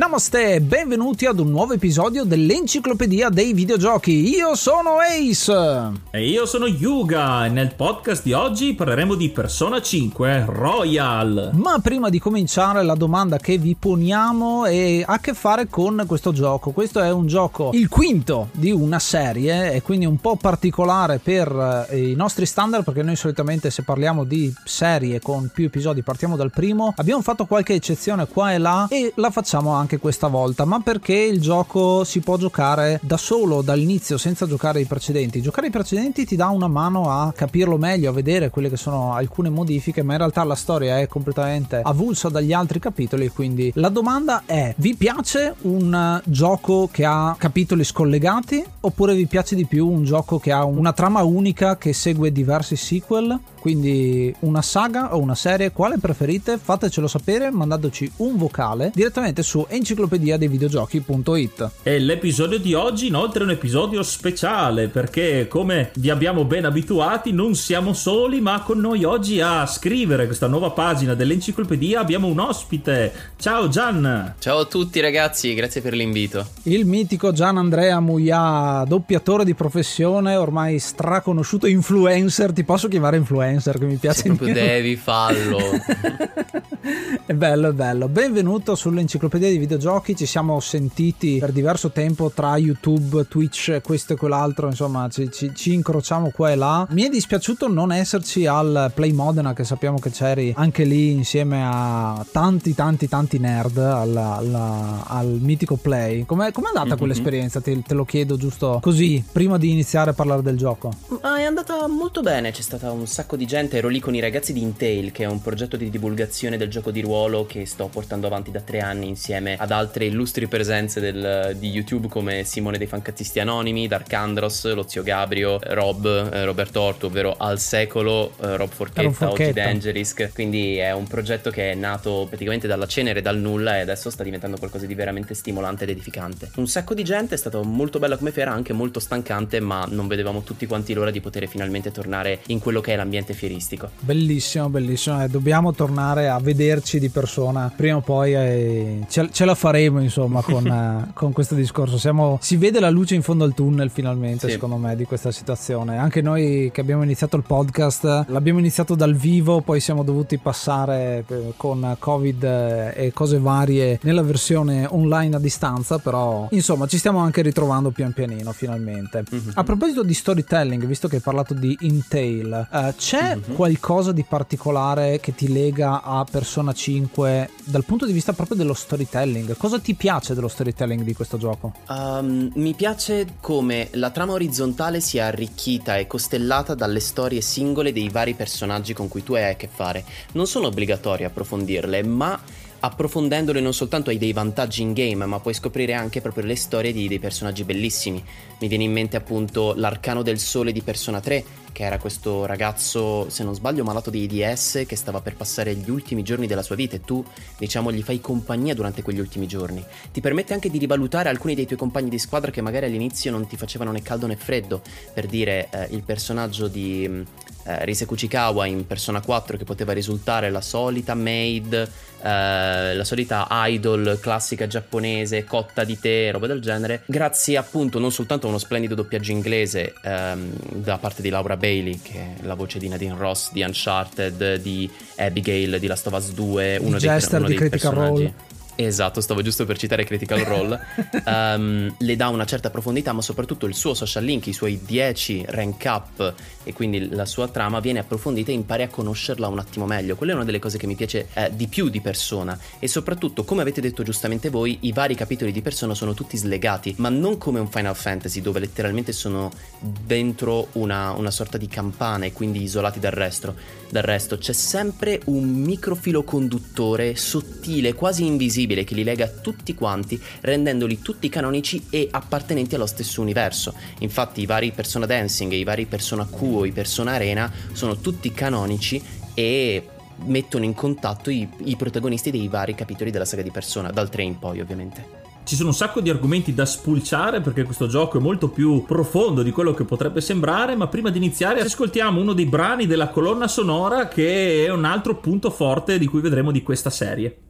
Namaste, benvenuti ad un nuovo episodio dell'Enciclopedia dei Videogiochi. Io sono Ace. E io sono Yuga e nel podcast di oggi parleremo di Persona 5 Royal. Ma prima di cominciare la domanda che vi poniamo è, ha a che fare con questo gioco. Questo è un gioco, il quinto di una serie e quindi un po' particolare per eh, i nostri standard perché noi solitamente se parliamo di serie con più episodi partiamo dal primo. Abbiamo fatto qualche eccezione qua e là e la facciamo anche questa volta, ma perché il gioco si può giocare da solo dall'inizio senza giocare i precedenti. Giocare i precedenti ti dà una mano a capirlo meglio, a vedere quelle che sono alcune modifiche, ma in realtà la storia è completamente avulsa dagli altri capitoli, quindi la domanda è: vi piace un gioco che ha capitoli scollegati oppure vi piace di più un gioco che ha una trama unica che segue diversi sequel? Quindi una saga o una serie, quale preferite? Fatecelo sapere mandandoci un vocale direttamente su enciclopedia dei videogiochi.it. E l'episodio di oggi inoltre è un episodio speciale perché come vi abbiamo ben abituati non siamo soli ma con noi oggi a scrivere questa nuova pagina dell'enciclopedia abbiamo un ospite. Ciao Gian! Ciao a tutti ragazzi, grazie per l'invito. Il mitico Gian Andrea Muia, doppiatore di professione, ormai straconosciuto influencer, ti posso chiamare influencer? che mi piace. Se proprio devi fallo. è bello, è bello. Benvenuto sull'enciclopedia di videogiochi. Ci siamo sentiti per diverso tempo tra YouTube, Twitch, questo e quell'altro. Insomma, ci, ci, ci incrociamo qua e là. Mi è dispiaciuto non esserci al Play Modena, che sappiamo che c'eri anche lì insieme a tanti, tanti, tanti nerd al, al, al mitico Play. Com'è, com'è andata mm-hmm. quell'esperienza? Te, te, lo chiedo giusto così, prima di iniziare a parlare del gioco. Ah, è andata molto bene. C'è stata un sacco di gente. Ero lì con i ragazzi di Intel, che è un progetto di divulgazione del gioco di ruolo che sto portando avanti da tre anni insieme ad altre illustri presenze del, di YouTube come Simone dei Fancazzisti Anonimi, Dark Andros, lo zio Gabrio, Rob, eh, Roberto Orto, ovvero Al Secolo, eh, Rob Forchetta, Rob Forchetta. oggi Dangerisk. Quindi è un progetto che è nato praticamente dalla cenere, dal nulla e adesso sta diventando qualcosa di veramente stimolante ed edificante. Un sacco di gente, è stato molto bella come fiera, anche molto stancante, ma non vedevamo tutti quanti l'ora di poter finalmente tornare in quello che è l'ambiente fieristico. Bellissimo, bellissimo. Eh, dobbiamo tornare a vederci di persona prima o poi. Eh, ce, ce, la faremo, insomma, con, eh, con questo discorso. Siamo, si vede la luce in fondo al tunnel, finalmente, sì. secondo me, di questa situazione. Anche noi che abbiamo iniziato il podcast, l'abbiamo iniziato dal vivo, poi siamo dovuti passare eh, con Covid eh, e cose varie nella versione online a distanza. Però, insomma, ci stiamo anche ritrovando pian pianino, finalmente. Mm-hmm. A proposito di storytelling, visto che hai parlato di Intel, uh, c'è mm-hmm. qualcosa di particolare che ti lega a Persona 5 dal punto di vista proprio dello storytelling? Cosa ti piace dello storytelling di questo gioco? Um, mi piace come la trama orizzontale sia arricchita e costellata dalle storie singole dei vari personaggi con cui tu hai a che fare. Non sono obbligatorie approfondirle, ma approfondendole non soltanto hai dei vantaggi in game, ma puoi scoprire anche proprio le storie di dei personaggi bellissimi. Mi viene in mente appunto l'Arcano del Sole di Persona 3, che era questo ragazzo, se non sbaglio, malato di AIDS che stava per passare gli ultimi giorni della sua vita e tu, diciamo, gli fai compagnia durante quegli ultimi giorni. Ti permette anche di rivalutare alcuni dei tuoi compagni di squadra che magari all'inizio non ti facevano né caldo né freddo. Per dire, eh, il personaggio di eh, Rise Kuchikawa in Persona 4 che poteva risultare la solita maid, eh, la solita idol classica giapponese, cotta di tè, roba del genere, grazie appunto non soltanto a uno splendido doppiaggio inglese ehm, da parte di Laura Bailey, che è la voce di Nadine Ross di Uncharted, di Abigail di Last of Us 2, uno, dei, uno dei Critical personaggi. Role Esatto, stavo giusto per citare Critical Role. um, le dà una certa profondità, ma soprattutto il suo social link, i suoi 10 rank up e quindi la sua trama viene approfondita e impari a conoscerla un attimo meglio. Quella è una delle cose che mi piace eh, di più di persona. E soprattutto, come avete detto giustamente voi, i vari capitoli di persona sono tutti slegati, ma non come un Final Fantasy dove letteralmente sono dentro una, una sorta di campana e quindi isolati dal resto. Dal resto c'è sempre un microfilo conduttore sottile, quasi invisibile che li lega tutti quanti, rendendoli tutti canonici e appartenenti allo stesso universo. Infatti i vari Persona Dancing, i vari Persona Q i Persona Arena sono tutti canonici e mettono in contatto i, i protagonisti dei vari capitoli della saga di Persona, dal 3 in poi ovviamente. Ci sono un sacco di argomenti da spulciare perché questo gioco è molto più profondo di quello che potrebbe sembrare, ma prima di iniziare ascoltiamo uno dei brani della colonna sonora che è un altro punto forte di cui vedremo di questa serie.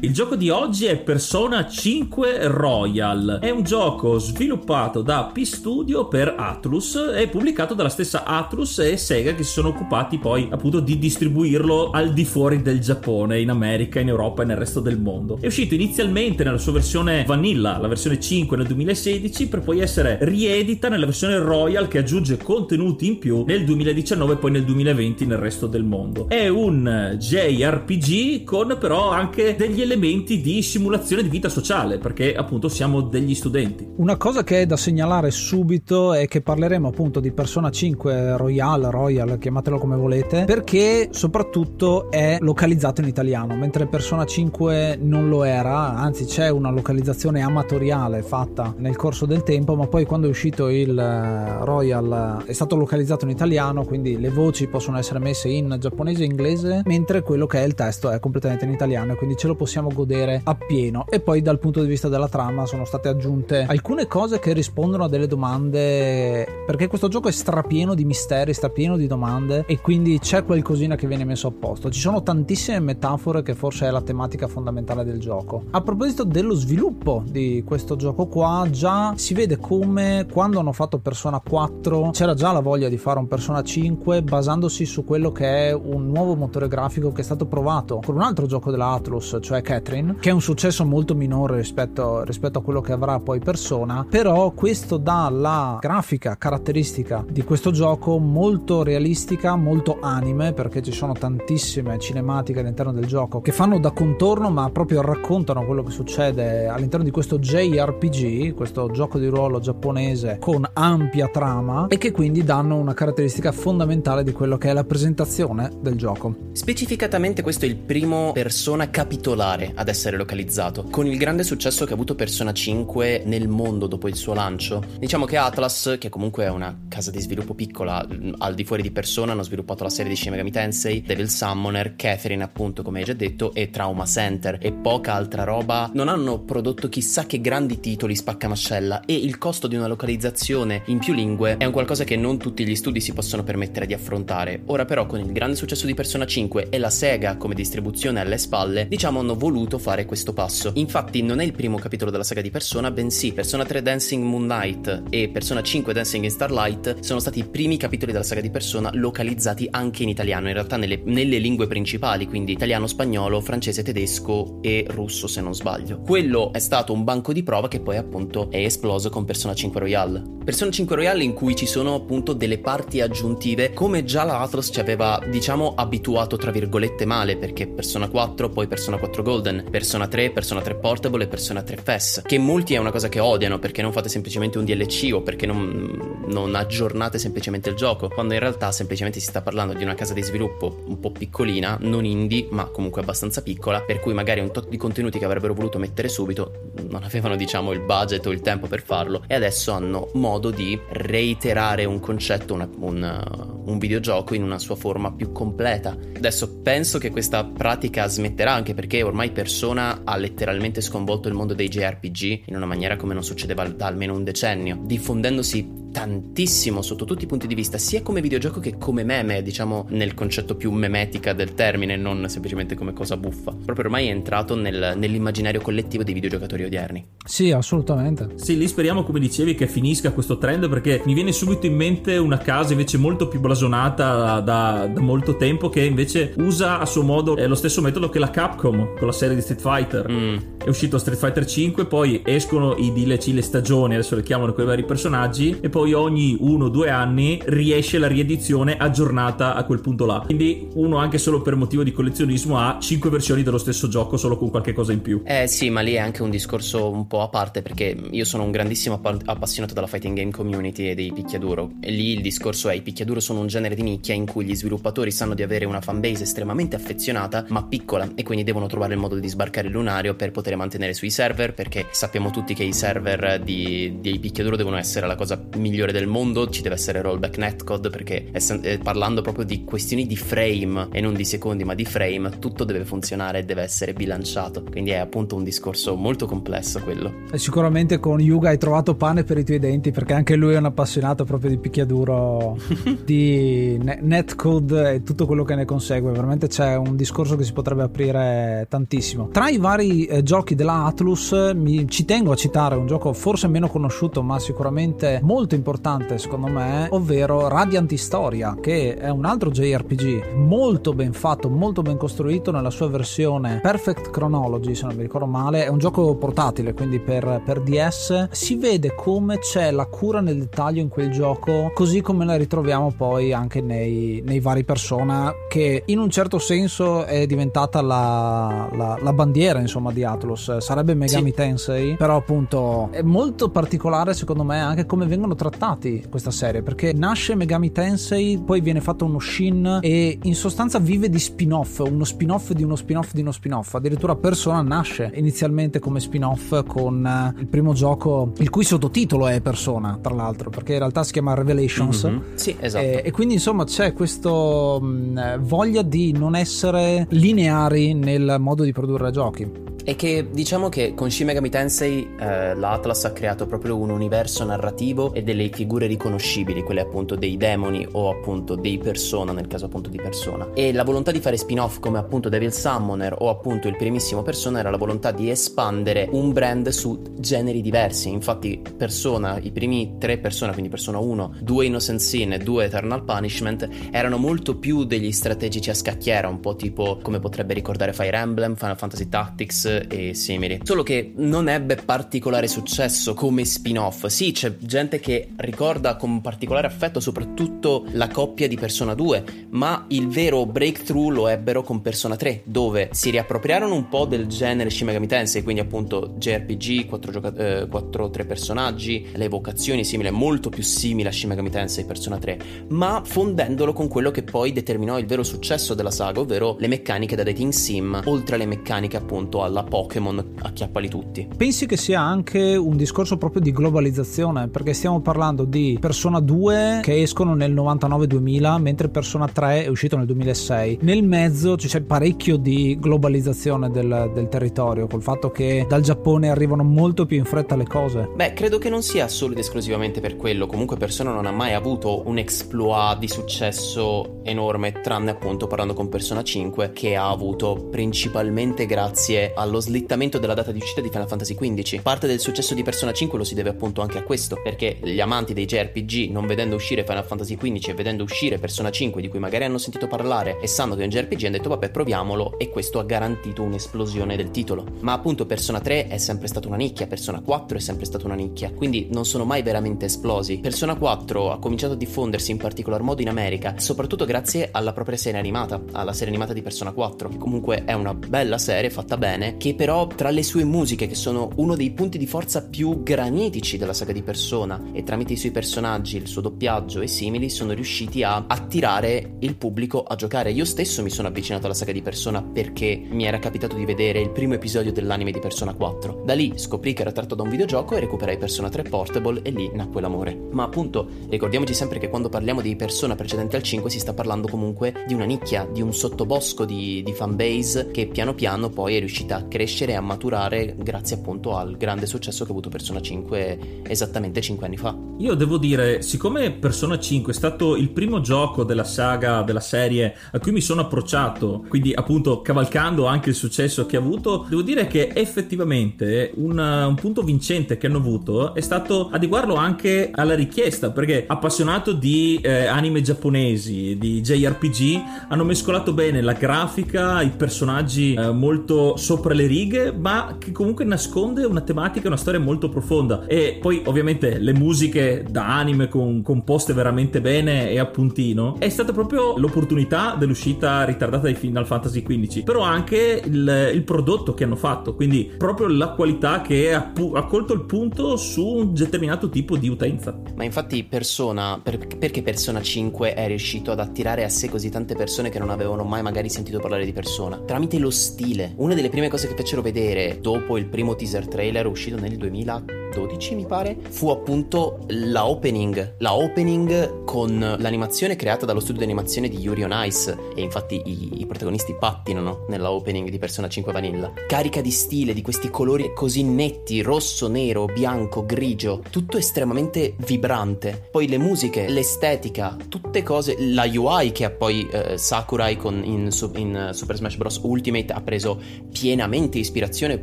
Il gioco di oggi è Persona 5 Royal. È un gioco sviluppato da P-Studio per Atlus e pubblicato dalla stessa Atlus e Sega che si sono occupati poi appunto di distribuirlo al di fuori del Giappone, in America, in Europa e nel resto del mondo. È uscito inizialmente nella sua versione vanilla, la versione 5 nel 2016, per poi essere riedita nella versione Royal che aggiunge contenuti in più nel 2019 e poi nel 2020 nel resto del mondo. È un JRPG con però anche degli elementi di simulazione di vita sociale, perché appunto siamo degli studenti. Una cosa che è da segnalare subito è che parleremo appunto di Persona 5 Royal, Royal, chiamatelo come volete, perché soprattutto è localizzato in italiano, mentre Persona 5 non lo era, anzi c'è una localizzazione amatoriale fatta nel corso del tempo, ma poi quando è uscito il eh, Royal è stato localizzato in italiano, quindi le voci possono essere messe in giapponese e inglese, mentre quello che è il testo è completamente in italiano e quindi ce lo possiamo possiamo godere appieno. E poi dal punto di vista della trama sono state aggiunte alcune cose che rispondono a delle domande, perché questo gioco è strapieno di misteri, strapieno di domande e quindi c'è qualcosina che viene messo a posto. Ci sono tantissime metafore che forse è la tematica fondamentale del gioco. A proposito dello sviluppo di questo gioco qua, già si vede come quando hanno fatto Persona 4 c'era già la voglia di fare un Persona 5 basandosi su quello che è un nuovo motore grafico che è stato provato con un altro gioco della Atlus, cioè Catherine, che è un successo molto minore rispetto, rispetto a quello che avrà poi Persona, però questo dà la grafica caratteristica di questo gioco molto realistica, molto anime, perché ci sono tantissime cinematiche all'interno del gioco che fanno da contorno, ma proprio raccontano quello che succede all'interno di questo JRPG, questo gioco di ruolo giapponese con ampia trama e che quindi danno una caratteristica fondamentale di quello che è la presentazione del gioco. Specificatamente questo è il primo persona capitolare particolare ad essere localizzato. Con il grande successo che ha avuto Persona 5 nel mondo dopo il suo lancio, diciamo che Atlas, che comunque è una casa di sviluppo piccola, al di fuori di Persona hanno sviluppato la serie di Shin Megami Tensei, Devil Summoner, Catherine appunto come hai già detto e Trauma Center e poca altra roba, non hanno prodotto chissà che grandi titoli spaccamascella e il costo di una localizzazione in più lingue è un qualcosa che non tutti gli studi si possono permettere di affrontare. Ora però con il grande successo di Persona 5 e la Sega come distribuzione alle spalle, diciamo hanno voluto voluto fare questo passo. Infatti non è il primo capitolo della saga di Persona, bensì Persona 3 Dancing Moonlight e Persona 5 Dancing in Starlight sono stati i primi capitoli della saga di Persona localizzati anche in italiano, in realtà nelle, nelle lingue principali, quindi italiano, spagnolo, francese, tedesco e russo se non sbaglio. Quello è stato un banco di prova che poi appunto è esploso con Persona 5 Royale. Persona 5 Royale in cui ci sono appunto delle parti aggiuntive come già la Atlas ci aveva diciamo abituato tra virgolette male perché Persona 4 poi Persona 4 Golden, Persona 3, Persona 3 Portable e Persona 3 FES che molti è una cosa che odiano perché non fate semplicemente un DLC o perché non, non aggiornate semplicemente il gioco quando in realtà semplicemente si sta parlando di una casa di sviluppo un po' piccolina, non indie ma comunque abbastanza piccola per cui magari un tot di contenuti che avrebbero voluto mettere subito non avevano diciamo il budget o il tempo per farlo e adesso hanno modo di reiterare un concetto, una, un, un videogioco in una sua forma più completa. Adesso penso che questa pratica smetterà anche perché ormai Persona ha letteralmente sconvolto il mondo dei JRPG in una maniera come non succedeva da almeno un decennio, diffondendosi tantissimo sotto tutti i punti di vista, sia come videogioco che come meme, diciamo nel concetto più memetica del termine, non semplicemente come cosa buffa. Proprio ormai è entrato nel, nell'immaginario collettivo dei videogiocatori odierni. Sì, assolutamente. Sì, lì speriamo, come dicevi, che finisca questo trend perché mi viene subito in mente una casa invece molto più blasonata da, da molto tempo che invece usa a suo modo eh, lo stesso metodo che la Capcom con la serie di Street Fighter. Mm. È uscito Street Fighter 5, poi escono i DLC, le stagioni, adesso le chiamano quei vari personaggi e poi ogni uno o due anni riesce la riedizione aggiornata a quel punto là. Quindi uno anche solo per motivo di collezionismo ha 5 versioni dello stesso gioco solo con qualche cosa in più. Eh sì, ma lì è anche un discorso un po' a parte perché io sono un grandissimo appassionato della fighting game community e dei picchiaduro e lì il discorso è i picchiaduro sono un genere di nicchia in cui gli sviluppatori sanno di avere una fanbase estremamente affezionata ma piccola e quindi devono trovare il modo di sbarcare il lunario per poter mantenere sui server perché sappiamo tutti che i server di, dei picchiaduro devono essere la cosa migliore del mondo ci deve essere rollback netcode perché eh, parlando proprio di questioni di frame e non di secondi ma di frame tutto deve funzionare e deve essere bilanciato. Quindi è appunto un discorso molto complesso quello. E sicuramente con Yuga hai trovato pane per i tuoi denti perché anche lui è un appassionato proprio di picchiaduro di netcode e tutto quello che ne consegue. Veramente c'è un discorso che si potrebbe aprire tantissimo tra i vari eh, giochi della Atlus mi, ci tengo a citare un gioco forse meno conosciuto ma sicuramente molto importante secondo me, ovvero Radiant Historia, che è un altro JRPG molto ben fatto, molto ben costruito nella sua versione Perfect Chronology, se non mi ricordo male, è un gioco portatile, quindi per, per DS. Si vede come c'è la cura nel dettaglio in quel gioco, così come la ritroviamo poi anche nei, nei vari persona, che in un certo senso è diventata la, la, la bandiera insomma di Atlus. Sarebbe Megami sì. Tensei, però appunto è molto particolare secondo me anche come vengono trattati questa serie perché nasce Megami Tensei, poi viene fatto uno Shin e in sostanza vive di spin-off, uno spin-off di uno spin-off di uno spin-off. Addirittura Persona nasce inizialmente come spin-off con eh, il primo gioco, il cui sottotitolo è Persona, tra l'altro, perché in realtà si chiama Revelations. Mm-hmm. Sì, esatto. E, e, quindi insomma c'è questa voglia di non essere lineari nel modo di produrre giochi. E che diciamo che con Shin Megami Tensei eh, l'Atlas ha creato proprio un universo narrativo e delle figure riconoscibili, quelle appunto dei demoni o appunto dei persona, nel caso appunto di persona. E la volontà di fare spin-off come appunto Devil Summoner o appunto il primissimo persona era la volontà di espandere un brand su generi diversi. Infatti persona, i primi tre persona, quindi persona 1, due Innocent Sin e due Eternal Punishment, erano molto più degli strategici a scacchiera, un po' tipo come potrebbe ricordare Fire Emblem, Final Fantasy Tactics e simili. Solo che non ebbe particolare successo come spin-off. Sì, c'è gente che ricorda con particolare affetto soprattutto la coppia di Persona 2, ma il vero breakthrough lo ebbero con Persona 3, dove si riappropriarono un po' del genere Shin Megami quindi appunto JRPG, 4, gioca- eh, 4 3 personaggi, le evocazioni simili, molto più simili a Shin Megami Tensei Persona 3, ma fondendolo con quello che poi determinò il vero successo della saga, ovvero le meccaniche da dating sim, oltre alle meccaniche appunto alla Pokémon acchiappali tutti. Pensi che sia anche un discorso proprio di globalizzazione, perché stiamo parlando di Persona 2 che escono nel 99-2000, mentre Persona 3 è uscito nel 2006. Nel mezzo c'è parecchio di globalizzazione del, del territorio, col fatto che dal Giappone arrivano molto più in fretta le cose. Beh, credo che non sia solo ed esclusivamente per quello, comunque Persona non ha mai avuto un exploit di successo enorme, tranne appunto parlando con Persona 5, che ha avuto principalmente grazie allo slittamento della data di uscita di Final Fantasy XV. Parte del successo di Persona 5 lo si deve appunto anche a questo, perché gli amanti dei JRPG, non vedendo uscire Final Fantasy XV e vedendo uscire Persona 5, di cui magari hanno sentito parlare e sanno che è un JRPG, hanno detto vabbè proviamolo e questo ha garantito un'esplosione del titolo. Ma appunto Persona 3 è sempre stata una nicchia, Persona 4 è sempre stata una nicchia, quindi non sono mai veramente esplosi. Persona 4 ha cominciato a diffondersi in particolar modo in America, soprattutto grazie alla propria serie animata, alla serie animata di Persona 4, che comunque è una bella serie fatta bene, che però tra le sue musiche, che sono uno dei punti di forza più granitici della saga di Persona, e tramite i suoi personaggi, il suo doppiaggio e simili, sono riusciti a attirare il pubblico a giocare. Io stesso mi sono avvicinato alla saga di Persona perché mi era capitato di vedere il primo episodio dell'anime di Persona 4. Da lì scoprì che era tratto da un videogioco e recuperai Persona 3 Portable e lì nacque l'amore. Ma appunto, ricordiamoci sempre che quando parliamo di Persona precedente al 5 si sta parlando comunque di una nicchia, di un sottobosco di, di fanbase che piano piano poi è riuscita a crescere e a maturare grazie appunto al grande successo che ha avuto Persona 5 esattamente 5 anni fa. Io devo dire, siccome Persona 5 è stato il primo gioco della saga, della serie a cui mi sono approcciato, quindi appunto cavalcando anche il successo che ha avuto, devo dire che effettivamente un, un punto vincente che hanno avuto è stato adeguarlo anche alla richiesta, perché appassionato di eh, anime giapponesi, di JRPG, hanno mescolato bene la grafica, i personaggi eh, molto sopra le righe, ma che comunque nasconde una tematica, una storia molto profonda. E poi ovviamente le musiche da anime con, composte veramente bene e a puntino, è stata proprio l'opportunità dell'uscita ritardata di Final Fantasy XV, però anche il, il prodotto che hanno fatto, quindi proprio la qualità che ha, pu- ha colto il punto su un determinato tipo di utenza. Ma infatti Persona, per, perché Persona 5 è riuscito ad attirare a sé così tante persone che non avevano mai magari sentito parlare di Persona? Tramite lo stile. Una delle prime cose che fecero vedere dopo il primo teaser trailer uscito nel 2012 mi pare, fu appunto la opening. La opening con l'animazione creata dallo studio di animazione di Yuri on Ice e infatti i, i protagonisti pattinano nella opening di Persona 5 Vanilla. Carica di stile, di questi colori così netti, rosso, nero, bianco, grigio, tutto estremamente vibrante. Poi le musiche, l'estetica, tutte cose, la UI che ha poi eh, Sakurai con, in, in Super Smash Bros. Ultimate ha preso pienamente ispirazione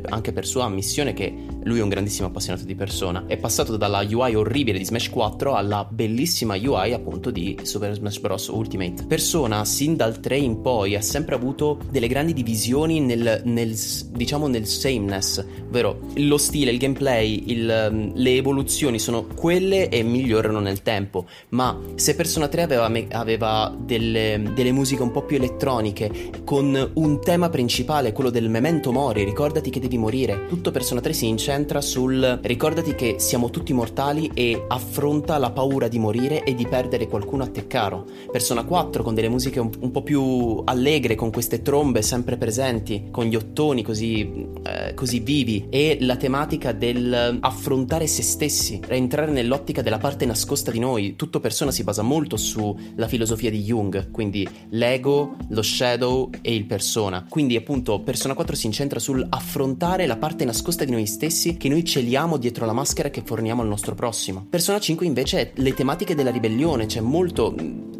anche per sua ammissione che lui è un grandissimo appassionato di persona. È passato dalla UI orribile di Smash 4 alla bellissima UI appunto di Super Smash Bros. Ultimate. Persona, sin dal 3 in poi, ha sempre avuto delle grandi divisioni nel, nel diciamo nel sameness, ovvero lo stile, il gameplay, il, le evoluzioni sono quelle e migliorano nel tempo. Ma se Persona 3 aveva, aveva delle, delle musiche un po' più elettroniche, con un tema principale, quello del memento mori, ricordati che devi morire. Tutto Persona 3 si incentra sul ricordati che siamo tutti mortali e affronta la paura di morire e di perdere qualcuno a te caro. Persona 4 con delle musiche un, un po' più allegre, con queste trombe sempre presenti, con gli ottoni così, eh, così vivi e la tematica del affrontare se stessi, entrare nell'ottica della parte nascosta di noi. Tutto Persona si basa molto sulla filosofia di Jung, quindi l'ego, lo shadow e il persona. Quindi appunto Persona 4 si incentra sul affrontare la parte nascosta di noi stessi che noi celiamo dietro la maschera che forniamo al nostro prossimo. Persona 5 invece le tematiche della ribellione, c'è molto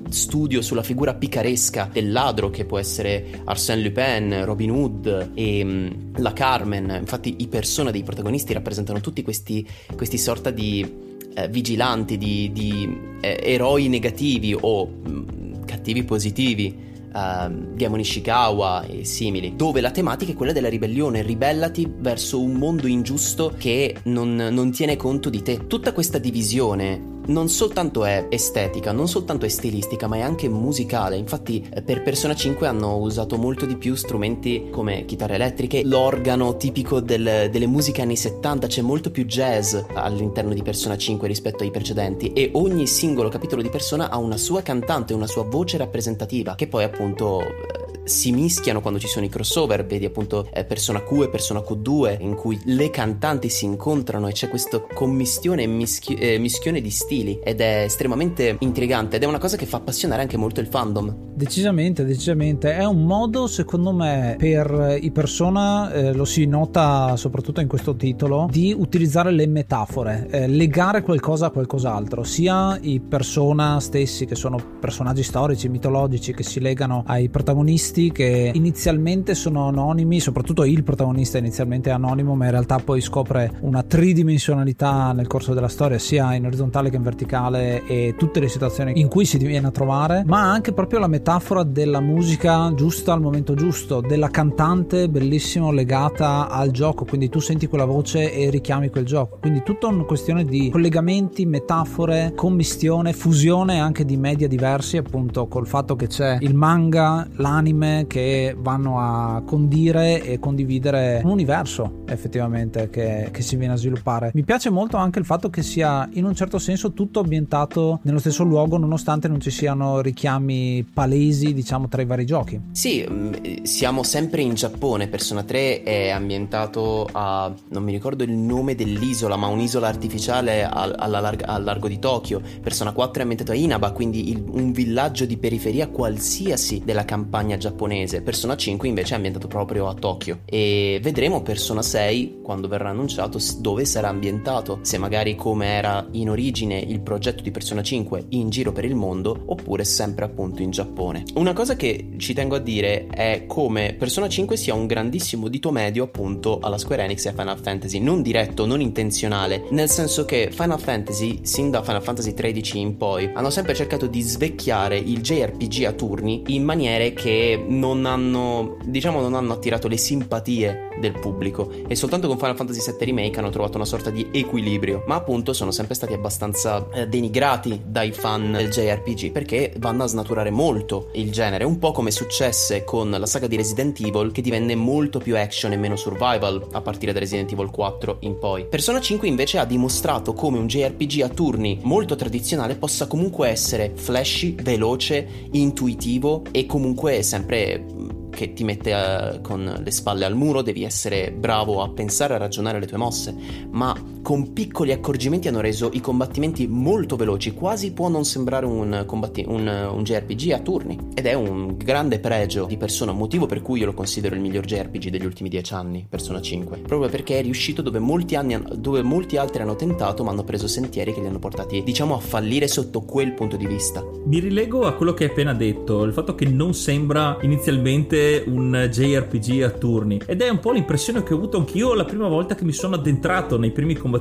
studio sulla figura picaresca del ladro che può essere Arsène Lupin, Robin Hood e um, la Carmen. Infatti i persona dei protagonisti rappresentano tutti questi, questi sorta di eh, vigilanti, di, di eh, eroi negativi o mh, cattivi positivi uh, Diamond Ishikawa e simili, dove la tematica è quella della ribellione, ribellati verso un mondo ingiusto che non, non tiene conto di te. Tutta questa divisione non soltanto è estetica, non soltanto è stilistica, ma è anche musicale. Infatti, eh, per Persona 5 hanno usato molto di più strumenti come chitarre elettriche, l'organo tipico del, delle musiche anni 70, c'è molto più jazz all'interno di Persona 5 rispetto ai precedenti e ogni singolo capitolo di Persona ha una sua cantante, una sua voce rappresentativa, che poi appunto eh, si mischiano quando ci sono i crossover, vedi appunto eh, Persona Q e Persona Q2 in cui le cantanti si incontrano e c'è questa commistione e mischi- eh, mischione di stili ed è estremamente intrigante ed è una cosa che fa appassionare anche molto il fandom. Decisamente, decisamente. È un modo, secondo me, per i persona, eh, lo si nota soprattutto in questo titolo, di utilizzare le metafore, eh, legare qualcosa a qualcos'altro, sia i persona stessi, che sono personaggi storici, mitologici, che si legano ai protagonisti, che inizialmente sono anonimi, soprattutto il protagonista inizialmente è anonimo, ma in realtà poi scopre una tridimensionalità nel corso della storia, sia in orizzontale che in verticale, e tutte le situazioni in cui si viene a trovare, ma anche proprio la metafora della musica giusta al momento giusto, della cantante bellissimo legata al gioco, quindi tu senti quella voce e richiami quel gioco. Quindi tutta una questione di collegamenti, metafore, commistione, fusione anche di media diversi, appunto col fatto che c'è il manga, l'anime che vanno a condire e condividere un universo effettivamente che, che si viene a sviluppare. Mi piace molto anche il fatto che sia in un certo senso tutto ambientato nello stesso luogo nonostante non ci siano richiami palesi diciamo tra i vari giochi. Sì, mm, siamo sempre in Giappone, Persona 3 è ambientato a non mi ricordo il nome dell'isola, ma un'isola artificiale al, larg- al largo di Tokyo. Persona 4 è ambientato a Inaba, quindi il, un villaggio di periferia qualsiasi della campagna giapponese. Persona 5 invece è ambientato proprio a Tokyo. E vedremo Persona 6 quando verrà annunciato dove sarà ambientato, se magari come era in origine il progetto di Persona 5 in giro per il mondo oppure sempre appunto in Giappone. Una cosa che ci tengo a dire è come Persona 5 sia un grandissimo dito medio appunto alla Square Enix e a Final Fantasy, non diretto, non intenzionale, nel senso che Final Fantasy, sin da Final Fantasy XIII in poi, hanno sempre cercato di svecchiare il JRPG a turni in maniere che non hanno, diciamo, non hanno attirato le simpatie del pubblico. E soltanto con Final Fantasy VII Remake hanno trovato una sorta di equilibrio, ma appunto sono sempre stati abbastanza eh, denigrati dai fan del JRPG perché vanno a snaturare molto il genere, un po' come successe con la saga di Resident Evil che divenne molto più action e meno survival a partire da Resident Evil 4 in poi. Persona 5 invece ha dimostrato come un JRPG a turni molto tradizionale possa comunque essere flashy, veloce, intuitivo e comunque sempre che ti mette uh, con le spalle al muro, devi essere bravo a pensare, a ragionare le tue mosse, ma con piccoli accorgimenti hanno reso i combattimenti molto veloci, quasi può non sembrare un, combatti- un, un JRPG a turni, ed è un grande pregio di Persona, motivo per cui io lo considero il miglior JRPG degli ultimi dieci anni, Persona 5, proprio perché è riuscito dove molti, anni, dove molti altri hanno tentato ma hanno preso sentieri che li hanno portati, diciamo, a fallire sotto quel punto di vista. Mi rilego a quello che hai appena detto, il fatto che non sembra inizialmente un JRPG a turni. Ed è un po' l'impressione che ho avuto anch'io la prima volta che mi sono addentrato nei primi combattimenti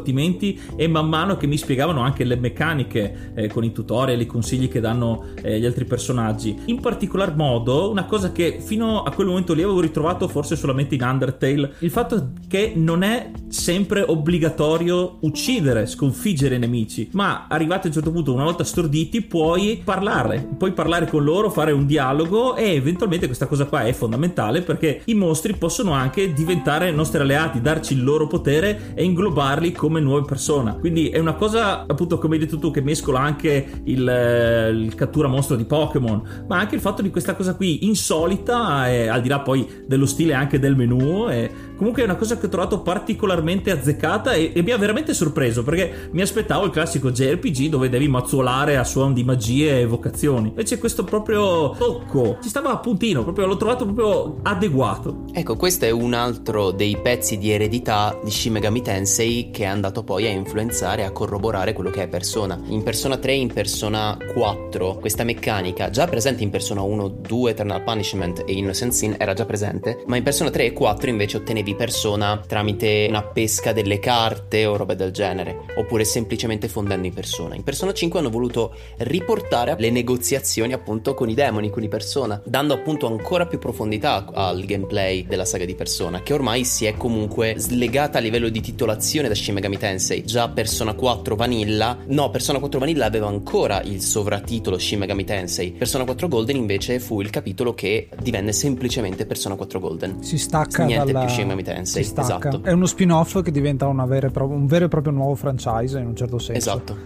e man mano che mi spiegavano anche le meccaniche eh, con i tutorial, i consigli che danno eh, gli altri personaggi. In particolar modo, una cosa che fino a quel momento lì avevo ritrovato forse solamente in Undertale, il fatto che non è sempre obbligatorio uccidere, sconfiggere i nemici, ma arrivati a un certo punto, una volta storditi, puoi parlare, puoi parlare con loro, fare un dialogo e eventualmente questa cosa qua è fondamentale perché i mostri possono anche diventare nostri alleati, darci il loro potere e inglobarli come nuove persone. Quindi è una cosa, appunto, come hai detto tu, che mescola anche il, eh, il cattura mostro di Pokémon, ma anche il fatto di questa cosa qui insolita, e, al di là poi dello stile anche del menu. E, comunque è una cosa che ho trovato particolarmente azzeccata e, e mi ha veramente sorpreso perché mi aspettavo il classico JRPG dove devi mazzolare a suon di magie e evocazioni. Invece questo proprio tocco ci stava a puntino, proprio l'ho trovato proprio adeguato. Ecco, questo è un altro dei pezzi di eredità di Shin Megami Tensei che è andato poi a influenzare, a corroborare quello che è Persona. In Persona 3 e in Persona 4 questa meccanica, già presente in Persona 1, 2, Eternal Punishment e Innocent Sin, era già presente, ma in Persona 3 e 4 invece ottenevi Persona tramite una pesca delle carte o roba del genere, oppure semplicemente fondendo in Persona. In Persona 5 hanno voluto riportare le negoziazioni appunto con i demoni, con i Persona, dando appunto ancora più profondità al gameplay della saga di Persona, che ormai si è comunque slegata a livello di titolazione da Shin Megami Tensei. Già Persona 4 Vanilla, no, Persona 4 Vanilla aveva ancora il sovratitolo Shin Megami Tensei. Persona 4 Golden invece fu il capitolo che divenne semplicemente Persona 4 Golden. Si stacca Niente dalla... più Shin Megami Stacca. esatto. È uno spin-off che diventa pro... un vero e proprio nuovo franchise in un certo senso. Esatto.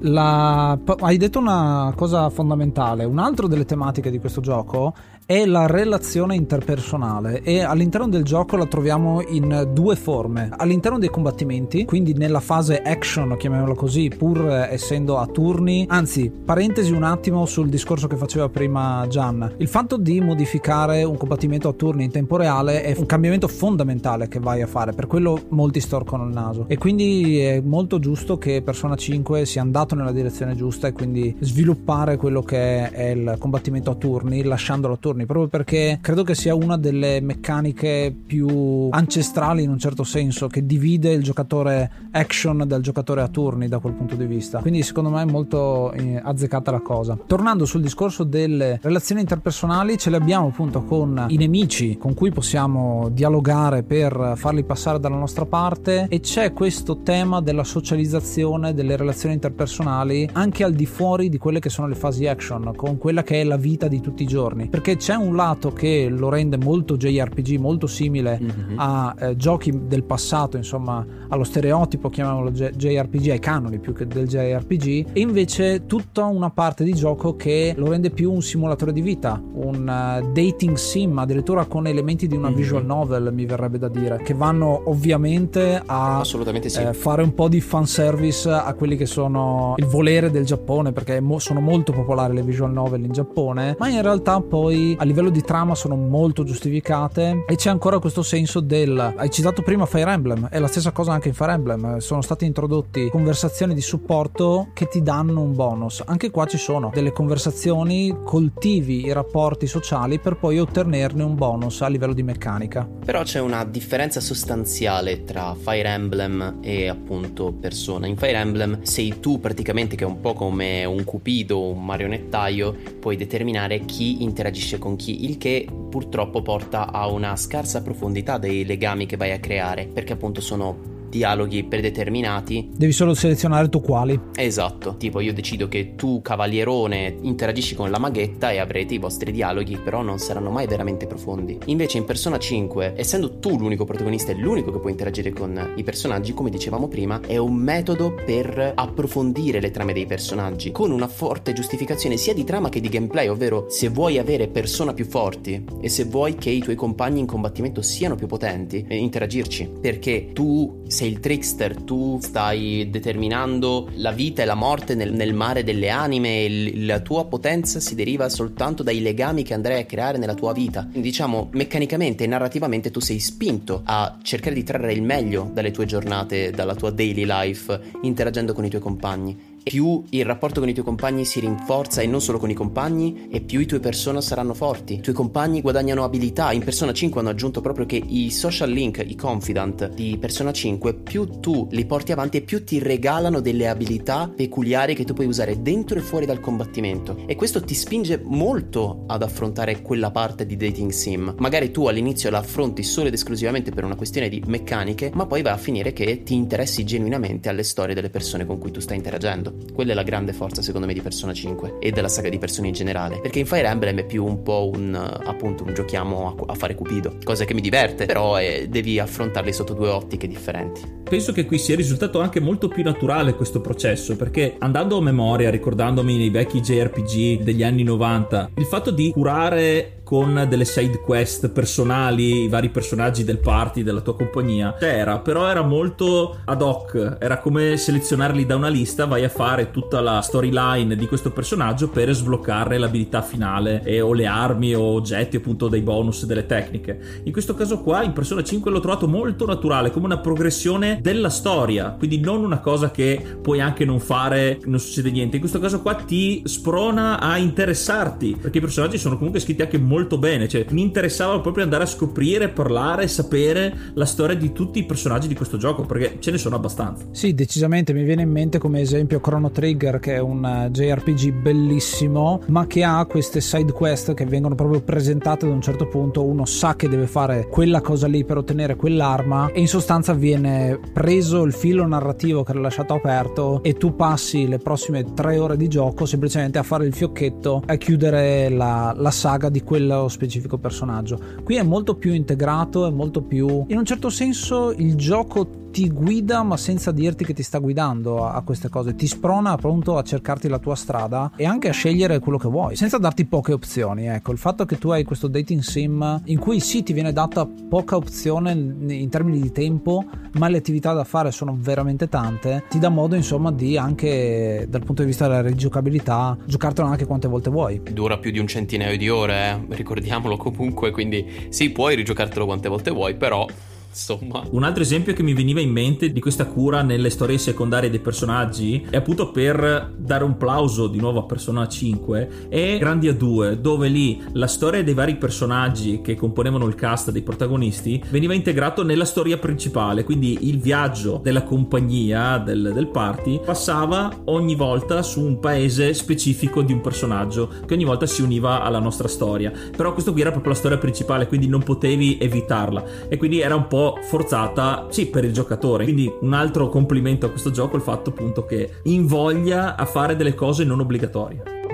La... hai detto una cosa fondamentale. Un altro delle tematiche di questo gioco è la relazione interpersonale e all'interno del gioco la troviamo in due forme. All'interno dei combattimenti, quindi nella fase action, chiamiamola così, pur essendo a turni, anzi, parentesi un attimo sul discorso che faceva prima Gian. Il fatto di modificare un combattimento a turni in tempo reale è un cambiamento fondamentale che vai a fare, per quello molti storcono il naso e quindi è molto giusto che Persona 5 sia andato nella direzione giusta e quindi sviluppare quello che è il combattimento a turni, lasciandolo a turni, proprio perché credo che sia una delle meccaniche più ancestrali in un certo senso che divide il giocatore action dal giocatore a turni da quel punto di vista. Quindi secondo me è molto eh, azzeccata la cosa. Tornando sul discorso delle relazioni interpersonali, ce le abbiamo appunto con i nemici con cui possiamo dialogare per farli passare dalla nostra parte e c'è questo tema della socializzazione delle relazioni interpersonali anche al di fuori di quelle che sono le fasi action, con quella che è la vita di tutti i giorni, perché c'è un lato che lo rende molto JRPG, molto simile mm-hmm. a eh, giochi del passato, insomma, allo stereotipo chiamiamolo JRPG, ai canoni più che del JRPG, e invece tutta una parte di gioco che lo rende più un simulatore di vita, un uh, dating sim, addirittura con elementi di una mm-hmm. visual novel, mi verrebbe da dire, che vanno ovviamente a sì. eh, fare un po' di fanservice a quelli che sono il volere del Giappone, perché mo- sono molto popolari le visual novel in Giappone, ma in realtà poi a livello di trama sono molto giustificate e c'è ancora questo senso del... Hai citato prima Fire Emblem, è la stessa cosa anche in Fire Emblem, sono state introdotti conversazioni di supporto che ti danno un bonus. Anche qua ci sono delle conversazioni, coltivi i rapporti sociali per poi ottenerne un bonus a livello di meccanica. Però c'è una differenza sostanziale tra Fire Emblem e appunto Persona. In Fire Emblem sei tu praticamente che è un po' come un cupido, un marionettaio, puoi determinare chi interagisce con chi, il che purtroppo porta a una scarsa profondità dei legami che vai a creare, perché appunto sono dialoghi predeterminati. Devi solo selezionare tu quali. Esatto, tipo io decido che tu cavalierone interagisci con la maghetta e avrete i vostri dialoghi, però non saranno mai veramente profondi. Invece in Persona 5, essendo tu l'unico protagonista e l'unico che può interagire con i personaggi, come dicevamo prima, è un metodo per approfondire le trame dei personaggi, con una forte giustificazione sia di trama che di gameplay, ovvero se vuoi avere persona più forti e se vuoi che i tuoi compagni in combattimento siano più potenti, eh, interagirci, perché tu sei sei il trickster, tu stai determinando la vita e la morte nel, nel mare delle anime e la tua potenza si deriva soltanto dai legami che andrai a creare nella tua vita. Diciamo, meccanicamente e narrativamente tu sei spinto a cercare di trarre il meglio dalle tue giornate, dalla tua daily life, interagendo con i tuoi compagni più il rapporto con i tuoi compagni si rinforza e non solo con i compagni, e più i tuoi persona saranno forti. I tuoi compagni guadagnano abilità. In Persona 5 hanno aggiunto proprio che i social link, i confidant di Persona 5, più tu li porti avanti e più ti regalano delle abilità peculiari che tu puoi usare dentro e fuori dal combattimento. E questo ti spinge molto ad affrontare quella parte di dating sim. Magari tu all'inizio la affronti solo ed esclusivamente per una questione di meccaniche, ma poi va a finire che ti interessi genuinamente alle storie delle persone con cui tu stai interagendo. Quella è la grande forza secondo me di Persona 5 e della saga di Persona in generale. Perché in Fire Emblem è più un po' un appunto un giochiamo a, a fare cupido, cosa che mi diverte, però è, devi affrontarli sotto due ottiche differenti. Penso che qui sia risultato anche molto più naturale questo processo, perché andando a memoria, ricordandomi nei vecchi JRPG degli anni 90, il fatto di curare con delle side quest personali, i vari personaggi del party, della tua compagnia. C'era, però era molto ad hoc, era come selezionarli da una lista, vai a fare tutta la storyline di questo personaggio per sbloccare l'abilità finale e, o le armi o oggetti, appunto dei bonus, delle tecniche. In questo caso qua, in Persona 5 l'ho trovato molto naturale, come una progressione della storia, quindi non una cosa che puoi anche non fare, non succede niente. In questo caso qua ti sprona a interessarti, perché i personaggi sono comunque scritti anche molto molto bene. Cioè, mi interessava proprio andare a scoprire, parlare, sapere la storia di tutti i personaggi di questo gioco, perché ce ne sono abbastanza. Sì, decisamente. Mi viene in mente come esempio Chrono Trigger, che è un eh, JRPG bellissimo, ma che ha queste side quest che vengono proprio presentate ad un certo punto. Uno sa che deve fare quella cosa lì per ottenere quell'arma, e in sostanza viene preso il filo narrativo che era lasciato aperto, e tu passi le prossime tre ore di gioco semplicemente a fare il fiocchetto e chiudere la, la saga di quella quello specifico personaggio. Qui è molto più integrato, è molto più... In un certo senso il gioco ti guida ma senza dirti che ti sta guidando a, a queste cose, ti sprona appunto a cercarti la tua strada e anche a scegliere quello che vuoi, senza darti poche opzioni. Ecco, il fatto che tu hai questo dating sim in cui sì ti viene data poca opzione in termini di tempo, ma le attività da fare sono veramente tante, ti dà modo insomma di anche dal punto di vista della rigiocabilità giocartelo anche quante volte vuoi. Dura più di un centinaio di ore, eh? ricordiamolo comunque, quindi sì, puoi rigiocartelo quante volte vuoi, però insomma. Un altro esempio che mi veniva in mente di questa cura nelle storie secondarie dei personaggi è appunto per dare un plauso di nuovo a Persona 5 e Grandia 2, dove lì la storia dei vari personaggi che componevano il cast dei protagonisti veniva integrato nella storia principale, quindi il viaggio della compagnia del, del party passava ogni volta su un paese specifico di un personaggio che ogni volta si univa alla nostra storia. Però questo qui era proprio la storia principale, quindi non potevi evitarla e quindi era un po' forzata, sì, per il giocatore. Quindi un altro complimento a questo gioco è il fatto appunto che invoglia a fare delle cose non obbligatorie.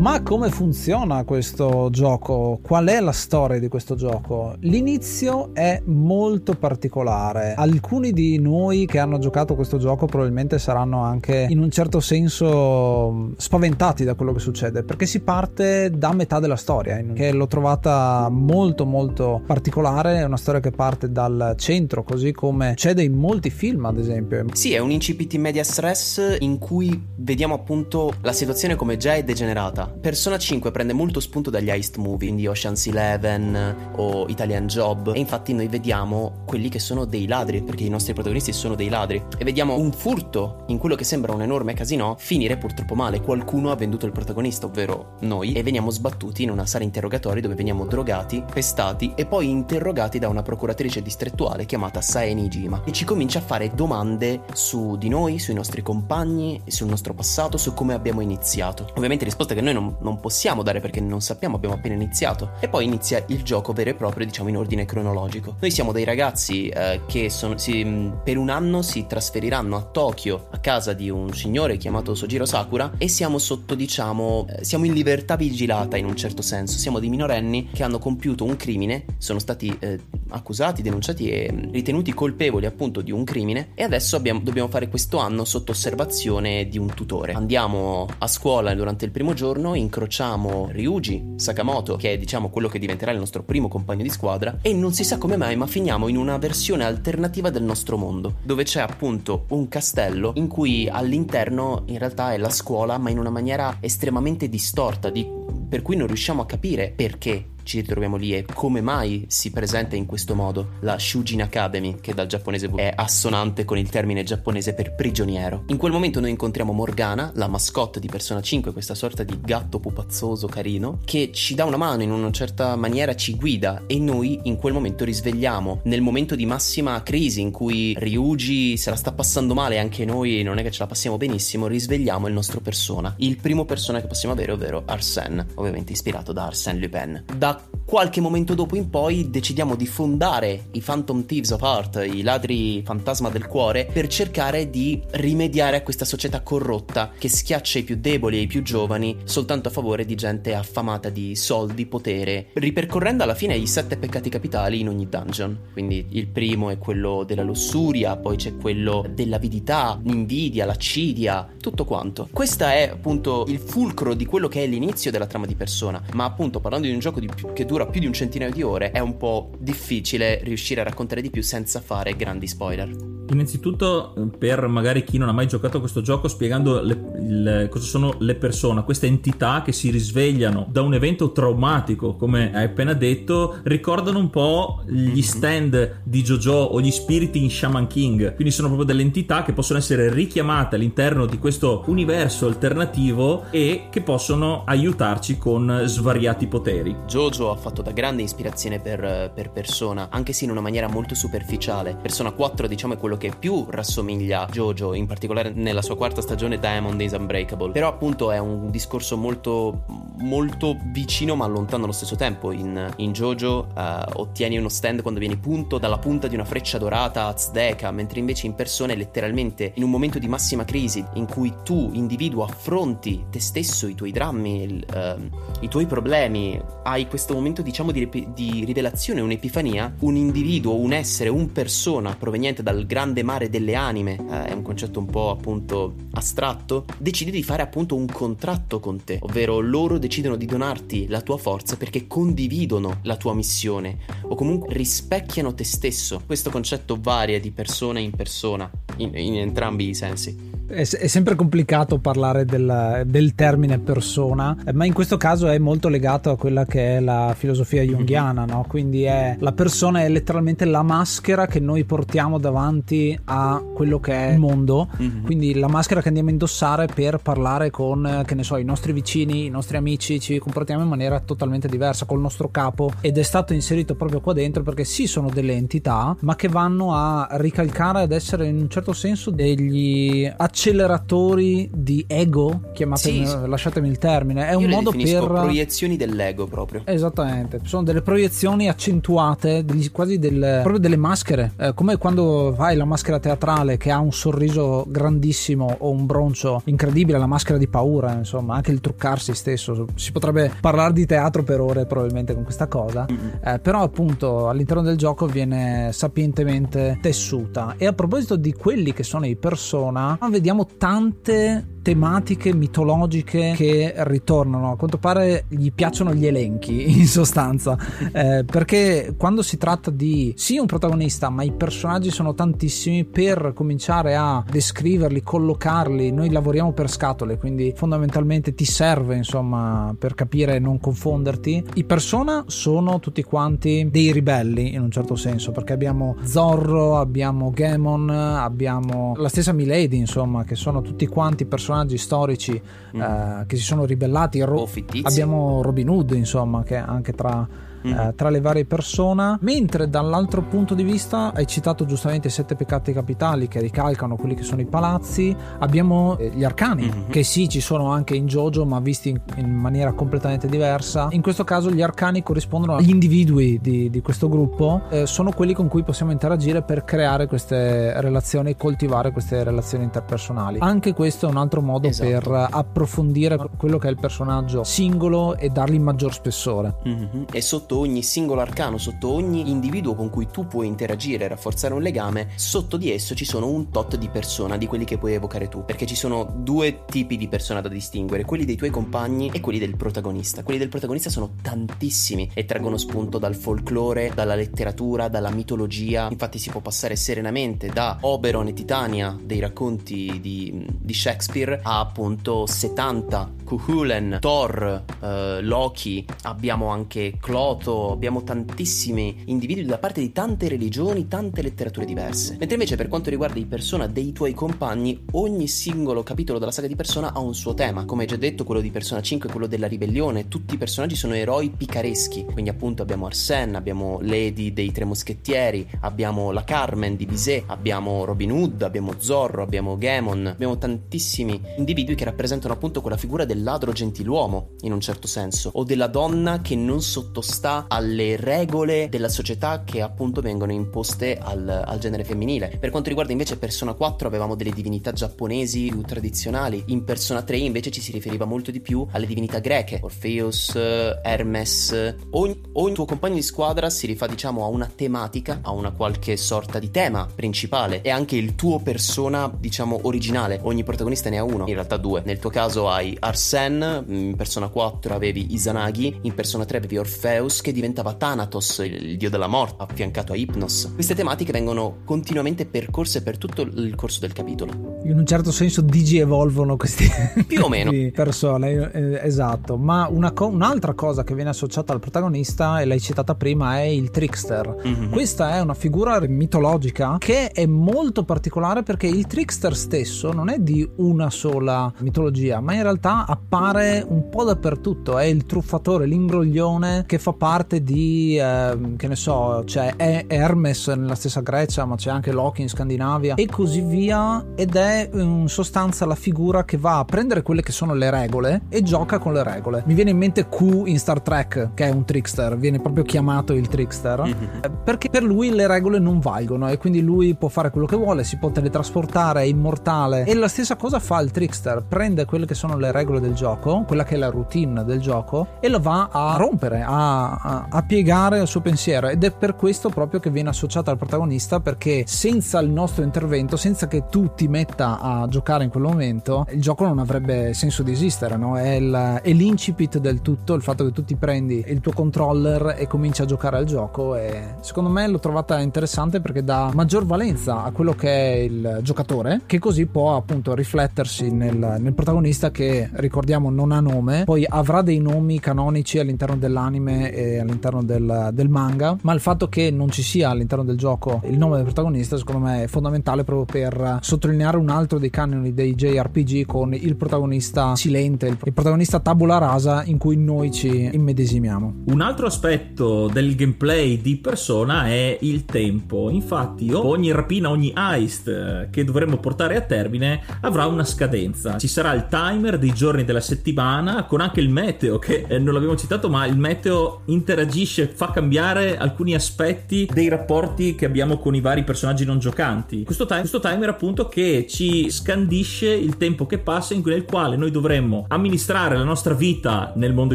Ma come funziona questo gioco? Qual è la storia di questo gioco? L'inizio è molto particolare. Alcuni di noi che hanno giocato questo gioco probabilmente saranno anche in un certo senso spaventati da quello che succede, perché si parte da metà della storia, che l'ho trovata molto molto particolare, è una storia che parte dal centro, così come succede in molti film, ad esempio. Sì, è un incipit in media stress in cui vediamo appunto la situazione come già è degenerata Persona 5 prende molto spunto dagli heist movie, quindi Ocean's Eleven o Italian Job, e infatti noi vediamo quelli che sono dei ladri, perché i nostri protagonisti sono dei ladri, e vediamo un furto in quello che sembra un enorme casino finire purtroppo male. Qualcuno ha venduto il protagonista, ovvero noi, e veniamo sbattuti in una sala interrogatori dove veniamo drogati, pestati e poi interrogati da una procuratrice distrettuale chiamata Sae Jima, e ci comincia a fare domande su di noi, sui nostri compagni, sul nostro passato, su come abbiamo iniziato. Ovviamente risposte che noi non non, non, possiamo dare perché non sappiamo, abbiamo appena iniziato. E poi inizia il gioco vero e proprio, diciamo in ordine cronologico. Noi siamo dei ragazzi eh, che sono, si, per un anno si trasferiranno a Tokyo a casa di un signore chiamato Sojiro Sakura e siamo sotto, diciamo, eh, siamo in libertà vigilata in un certo senso. Siamo dei minorenni che hanno compiuto un crimine, sono stati eh, accusati, denunciati e mm, ritenuti colpevoli appunto di un crimine e adesso abbiamo, dobbiamo fare questo anno sotto osservazione di un tutore. Andiamo a scuola durante il primo giorno noi incrociamo Ryuji Sakamoto, che è diciamo quello che diventerà il nostro primo compagno di squadra, e non si sa come mai, ma finiamo in una versione alternativa del nostro mondo, dove c'è appunto un castello in cui all'interno in realtà è la scuola, ma in una maniera estremamente distorta, di... per cui non riusciamo a capire perché ci ritroviamo lì e come mai si presenta in questo modo la Shujin Academy, che dal giapponese è assonante con il termine giapponese per prigioniero. In quel momento noi incontriamo Morgana, la mascotte di Persona 5, questa sorta di gatto pupazzoso carino, che ci dà una mano in una certa maniera, ci guida e noi in quel momento risvegliamo. Nel momento di massima crisi in cui Ryuji se la sta passando male, anche noi non è che ce la passiamo benissimo, risvegliamo il nostro persona. Il primo persona che possiamo avere, ovvero Arsène, ovviamente ispirato da Arsène Lupin. Da qualche momento dopo in poi decidiamo di fondare i Phantom Thieves of Heart, i ladri fantasma del cuore, per cercare di rimediare a questa società corrotta che schiaccia i più deboli e i più giovani soltanto a favore di gente affamata di soldi, potere, ripercorrendo alla fine i sette peccati capitali in ogni dungeon. Quindi il primo è quello della lussuria, poi c'è quello dell'avidità, l'invidia, l'accidia, tutto quanto. Questo è appunto il fulcro di quello che è l'inizio della trama di persona, ma appunto parlando di un gioco di più, che dura più di un centinaio di ore è un po' difficile riuscire a raccontare di più senza fare grandi spoiler. Innanzitutto, per magari chi non ha mai giocato a questo gioco, spiegando le, le, cosa sono le persone, queste entità che si risvegliano da un evento traumatico, come hai appena detto, ricordano un po' gli mhm. stand di JoJo o gli spiriti in Shaman King. Quindi sono proprio delle entità che possono essere richiamate all'interno di questo universo alternativo e che possono aiutarci con svariati poteri. JoJo ha fatto da grande ispirazione per, per Persona, anche se in una maniera molto superficiale. Persona 4, diciamo, è quello che più rassomiglia a Jojo, in particolare nella sua quarta stagione Diamond is Unbreakable. Però appunto è un discorso molto, molto vicino ma lontano allo stesso tempo. In, in Jojo uh, ottieni uno stand quando vieni punto dalla punta di una freccia dorata a Zdeka, mentre invece in persona è letteralmente in un momento di massima crisi in cui tu, individuo, affronti te stesso, i tuoi drammi, il, uh, i tuoi problemi, hai questo momento diciamo di, di rivelazione, un'epifania, un individuo, un essere, un persona proveniente dal grande mare delle anime, eh, è un concetto un po' appunto astratto, decidi di fare appunto un contratto con te, ovvero loro decidono di donarti la tua forza perché condividono la tua missione o comunque rispecchiano te stesso. Questo concetto varia di persona in persona, in, in entrambi i sensi. È, è, sempre complicato parlare del, del, termine persona, ma in questo caso è molto legato a quella che è la filosofia junghiana, no? Quindi è, la persona è letteralmente la maschera che noi portiamo davanti a quello che è il mondo, mm-hmm. quindi la maschera che andiamo a indossare per parlare con, che ne so, i nostri vicini, i nostri amici, ci comportiamo in maniera totalmente diversa col nostro capo ed è stato inserito proprio qua dentro perché sì sono delle entità, ma che vanno a ricalcare ad essere in un certo senso degli acceleratori di ego, chiamatemi, sì, lasciatemi il termine, è un modo per proiezioni dell'ego proprio. Esattamente, sono delle proiezioni accentuate, degli, quasi del, proprio delle maschere, eh, come quando fai la maschera teatrale che ha un sorriso grandissimo o un broncio incredibile, la maschera di paura, insomma, anche il truccarsi stesso, si potrebbe parlare di teatro per ore probabilmente con questa cosa, eh, però appunto all'interno del gioco viene sapientemente tessuta. E a proposito di quelli che sono i persona, vediamo tante tematiche mitologiche che ritornano. A quanto pare gli piacciono gli elenchi, in sostanza, eh, perché quando si tratta di sì un protagonista, ma i personaggi sono tantissimi per cominciare a descriverli, collocarli. Noi lavoriamo per scatole, quindi fondamentalmente ti serve, insomma, per capire e non confonderti. I persona sono tutti quanti dei ribelli in un certo senso, perché abbiamo Zorro, abbiamo Gamon, abbiamo la stessa Milady, insomma, che sono tutti quanti personaggi personaggi storici mm. eh, che si sono ribellati. Ro- abbiamo Robin Hood, insomma, che anche tra mm. eh, tra le varie persone, mentre dall'altro punto di vista hai citato giustamente i sette peccati capitali che ricalcano quelli che sono i palazzi, abbiamo eh, gli arcani mm-hmm. che sì ci sono anche in JoJo ma visti in, in, maniera completamente diversa. In questo caso gli arcani corrispondono agli individui di, di questo gruppo, eh, sono quelli con cui possiamo interagire per creare queste relazioni e coltivare queste relazioni interpersonali. Anche questo è un altro modo esatto. per approfondire quello che è il personaggio singolo e dargli maggior spessore. Mm-hmm. E sotto sotto ogni singolo arcano, sotto ogni individuo con cui tu puoi interagire e rafforzare un legame, sotto di esso ci sono un tot di persona, di quelli che puoi evocare tu. Perché ci sono due tipi di persona da distinguere, quelli dei tuoi compagni e quelli del protagonista. Quelli del protagonista sono tantissimi e traggono spunto dal folklore, dalla letteratura, dalla mitologia. Infatti si può passare serenamente da Oberon e Titania, dei racconti di, di Shakespeare, a appunto 70, Cuchulain, Thor, uh, Loki, abbiamo anche Claude Noto, abbiamo tantissimi individui da parte di tante religioni, tante letterature diverse. Mentre invece per quanto riguarda i persona dei tuoi compagni, ogni singolo capitolo della saga di Persona ha un suo tema. Come già detto, quello di Persona 5 è quello della ribellione. Tutti i personaggi sono eroi picareschi. Quindi appunto abbiamo Arsène, abbiamo Lady dei Tre Moschettieri, abbiamo la Carmen di Bizet, abbiamo Robin Hood, abbiamo Zorro, abbiamo Gamon, abbiamo tantissimi individui che rappresentano appunto quella figura del ladro gentiluomo, in un certo senso, o della donna che non sottostà legata alle regole della società che appunto vengono imposte al, al genere femminile. Per quanto riguarda invece Persona 4 avevamo delle divinità giapponesi più tradizionali, in Persona 3 invece ci si riferiva molto di più alle divinità greche, Orpheus, Hermes, ogni, ogni tuo compagno di squadra si rifà diciamo a una tematica, a una qualche sorta di tema principale. E anche il tuo persona diciamo originale, ogni protagonista ne ha uno, in realtà due, nel tuo caso hai Arsène, in Persona 4 avevi Izanagi, in Persona 3 avevi Orpheus che diventava Thanatos, il dio della morte, affiancato a Hypnos. Queste tematiche vengono continuamente percorse per tutto il corso del capitolo. In un certo senso digi-evolvono questi più o meno persone, eh, esatto, ma una co- un'altra cosa che viene associata al protagonista e l'hai citata prima è il trickster. Mm-hmm. Questa è una figura mitologica che è molto particolare perché il trickster stesso non è di una sola mitologia, ma in realtà appare un po' dappertutto, è il truffatore, l'imbroglione che fa parte di eh, che ne so, c'è Hermes nella stessa Grecia, ma c'è anche Loki in Scandinavia e così via ed è in sostanza la figura che va a prendere quelle che sono le regole e gioca con le regole. Mi viene in mente Q in Star Trek, che è un trickster, viene proprio chiamato il trickster, mm-hmm. perché per lui le regole non valgono e quindi lui può fare quello che vuole, si può teletrasportare, è immortale. E la stessa cosa fa il trickster, prende quelle che sono le regole del gioco, quella che è la routine del gioco, e lo va a rompere, a, a, piegare il suo pensiero. Ed è per questo proprio che viene associato al protagonista, perché senza il nostro intervento, senza che tu ti metta a giocare in quel momento, il gioco non avrebbe senso di esistere, no? È, il, è l'incipit del tutto, il fatto che tu ti prendi il tuo controller e cominci a giocare al gioco e secondo me l'ho trovata interessante perché dà maggior valenza a quello che è il giocatore che così può appunto riflettersi nel, nel protagonista che ricordiamo non ha nome poi avrà dei nomi canonici all'interno dell'anime e all'interno del, del manga ma il fatto che non ci sia all'interno del gioco il nome del protagonista secondo me è fondamentale proprio per sottolineare un altro dei canoni dei JRPG con il protagonista silente il, il protagonista tabula rasa in cui noi ci immedesimiamo un altro aspetto del gameplay di persona è il tempo. Infatti, ogni rapina, ogni heist eh, che dovremmo portare a termine avrà una scadenza. Ci sarà il timer dei giorni della settimana con anche il meteo, che eh, non l'abbiamo citato, ma il meteo interagisce, fa cambiare alcuni aspetti dei rapporti che abbiamo con i vari personaggi non giocanti. Questo, time, questo timer, appunto, che ci scandisce il tempo che passa in nel quale noi dovremmo amministrare la nostra vita nel mondo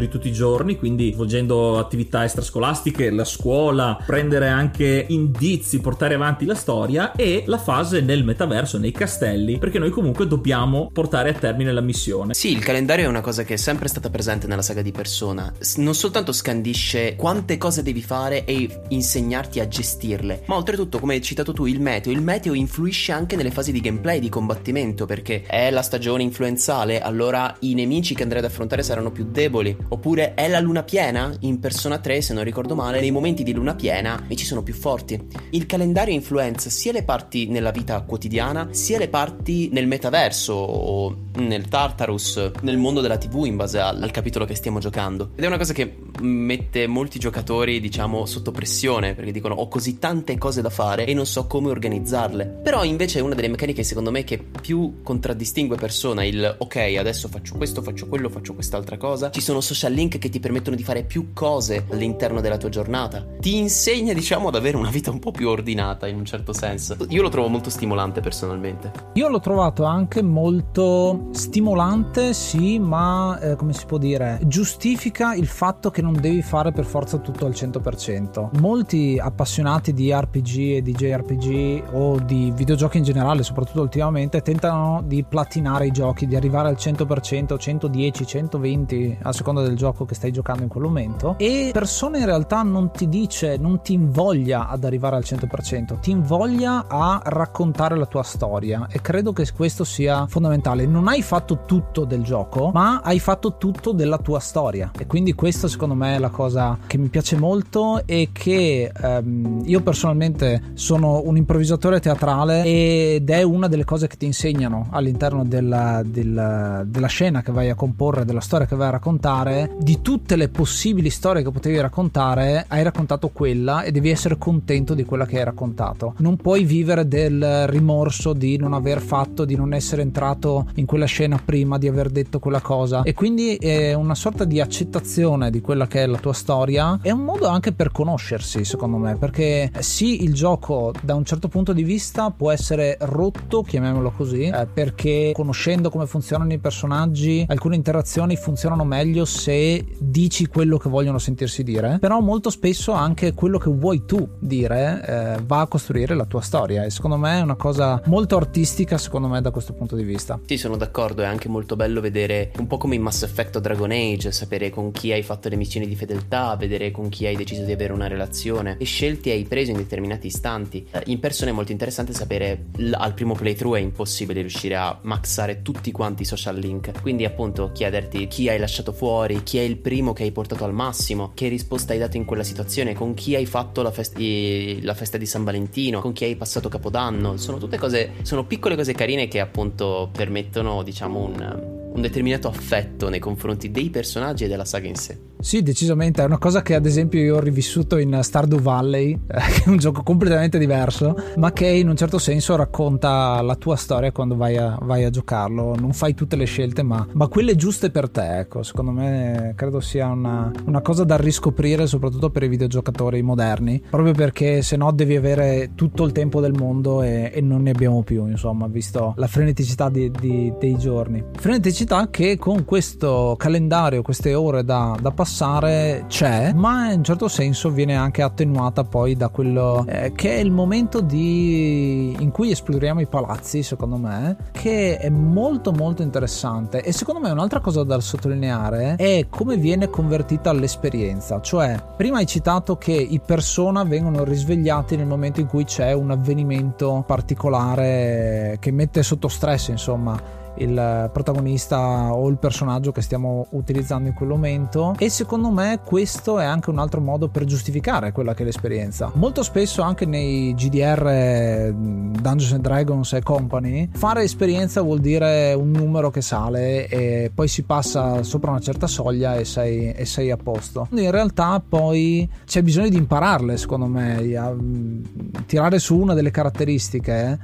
di tutti i giorni, quindi svolgendo attività extrascolastiche, la scuola, prendere anche indizi, portare avanti la storia e la fase nel metaverso, nei castelli, perché noi comunque dobbiamo portare a termine la missione. Sì, il calendario è una cosa che è sempre stata presente nella saga di Persona. Non soltanto scandisce quante cose devi fare e insegnarti a gestirle, ma oltretutto, come hai citato tu, il meteo. Il meteo influisce anche nelle fasi di gameplay, di combattimento, perché è la stagione influenzale, allora i nemici che andrai ad affrontare saranno più deboli. Oppure è la luna piena in Persona 3, se non ricordo male, nei momenti di luna piena ci sono più forti. Il calendario influenza sia le parti nella vita quotidiana, sia le parti nel metaverso o nel Tartarus, nel mondo della TV in base al, al capitolo che stiamo giocando. Ed è una cosa che mette molti giocatori, diciamo, sotto pressione, perché dicono ho così tante cose da fare e non so come organizzarle. Però invece è una delle meccaniche secondo me che più contraddistingue persona il ok, adesso faccio questo, faccio quello, faccio quest'altra cosa. Ci sono social link che ti permettono di fare più cose all'interno della tua giornata. Ti insegna, diciamo, ad avere una vita un po' più ordinata in un certo senso. Io lo trovo molto stimolante personalmente. Io l'ho trovato anche molto stimolante, sì, ma eh, come si può dire, giustifica il fatto che non devi fare per forza tutto al 100%. Molti appassionati di RPG e di JRPG o di videogiochi in generale, soprattutto ultimamente, tentano di platinare i giochi, di arrivare al 100%, 110, 120 a seconda del gioco che stai giocando in quel momento. E persone in realtà non ti dice, non ti invoglia ad arrivare al 100%, ti invoglia a raccontare la tua storia e credo che questo sia fondamentale. Non hai fatto tutto del gioco, ma hai fatto tutto della tua storia e quindi questo secondo me è la cosa che mi piace molto e che ehm, io personalmente sono un improvvisatore teatrale ed è una delle cose che ti insegnano all'interno della, della, della scena che vai a comporre, della storia che vai a raccontare, di tutte le possibili storie che potevi raccontare, hai raccontato quella e devi essere contento di quella che hai raccontato. Non puoi vivere del rimorso di non aver fatto, di non essere entrato in quella scena prima di aver detto quella cosa e quindi è una sorta di accettazione di quella che è la tua storia è un modo anche per conoscersi secondo me perché sì il gioco da un certo punto di vista può essere rotto chiamiamolo così eh, perché conoscendo come funzionano i personaggi alcune interazioni funzionano meglio se dici quello che vogliono sentirsi dire però molto spesso anche quello che vuoi tu dire eh, va a costruire la tua storia e secondo me è una cosa molto artistica secondo me da questo punto di vista. Sì sono d'accordo è anche molto bello vedere un po' come in Mass Effect o Dragon Age sapere con chi hai fatto le missioni di fedeltà vedere con chi hai deciso di avere una relazione. Che scelti hai preso in determinati istanti. Eh, in persona è molto interessante sapere al primo playthrough è impossibile riuscire a maxare tutti quanti i social link. Quindi appunto chiederti chi hai lasciato fuori chi è il primo che hai portato al massimo che risposta hai dato in quella situazione con chi hai fatto la, fest- la festa di San Valentino con chi hai passato Capodanno. Sono tutte cose sono piccole cose carine che appunto permettono diciamo un un determinato affetto nei confronti dei personaggi e della saga in sé. Sì, decisamente, è una cosa che ad esempio io ho rivissuto in Stardew Valley, che è un gioco completamente diverso, ma che in un certo senso racconta la tua storia quando vai a, vai a giocarlo. Non fai tutte le scelte, ma, ma, quelle giuste per te, ecco, secondo me credo sia una, una, cosa da riscoprire soprattutto per i videogiocatori moderni, proprio perché se no devi avere tutto il tempo del mondo e, e non ne abbiamo più, insomma, visto la freneticità di, di, dei giorni. Freneticità che con questo calendario, queste ore da, da passare c'è, ma in un certo senso viene anche attenuata poi da quello eh, che è il momento di... in cui esploriamo i palazzi, secondo me, che è molto molto interessante. E secondo me un'altra cosa da sottolineare è come viene convertita l'esperienza. Cioè, prima hai citato che i persona vengono risvegliati nel momento in cui c'è un avvenimento particolare che mette sotto stress, insomma il protagonista o il personaggio che stiamo utilizzando in quel momento. E secondo me questo è anche un altro modo per giustificare quella che è l'esperienza. Molto spesso anche nei GDR Dungeons and Dragons e Company fare esperienza vuol dire un numero che sale e poi si passa sopra una certa soglia e sei, e sei a posto. In realtà poi c'è bisogno di impararle secondo me a tirare su una delle caratteristiche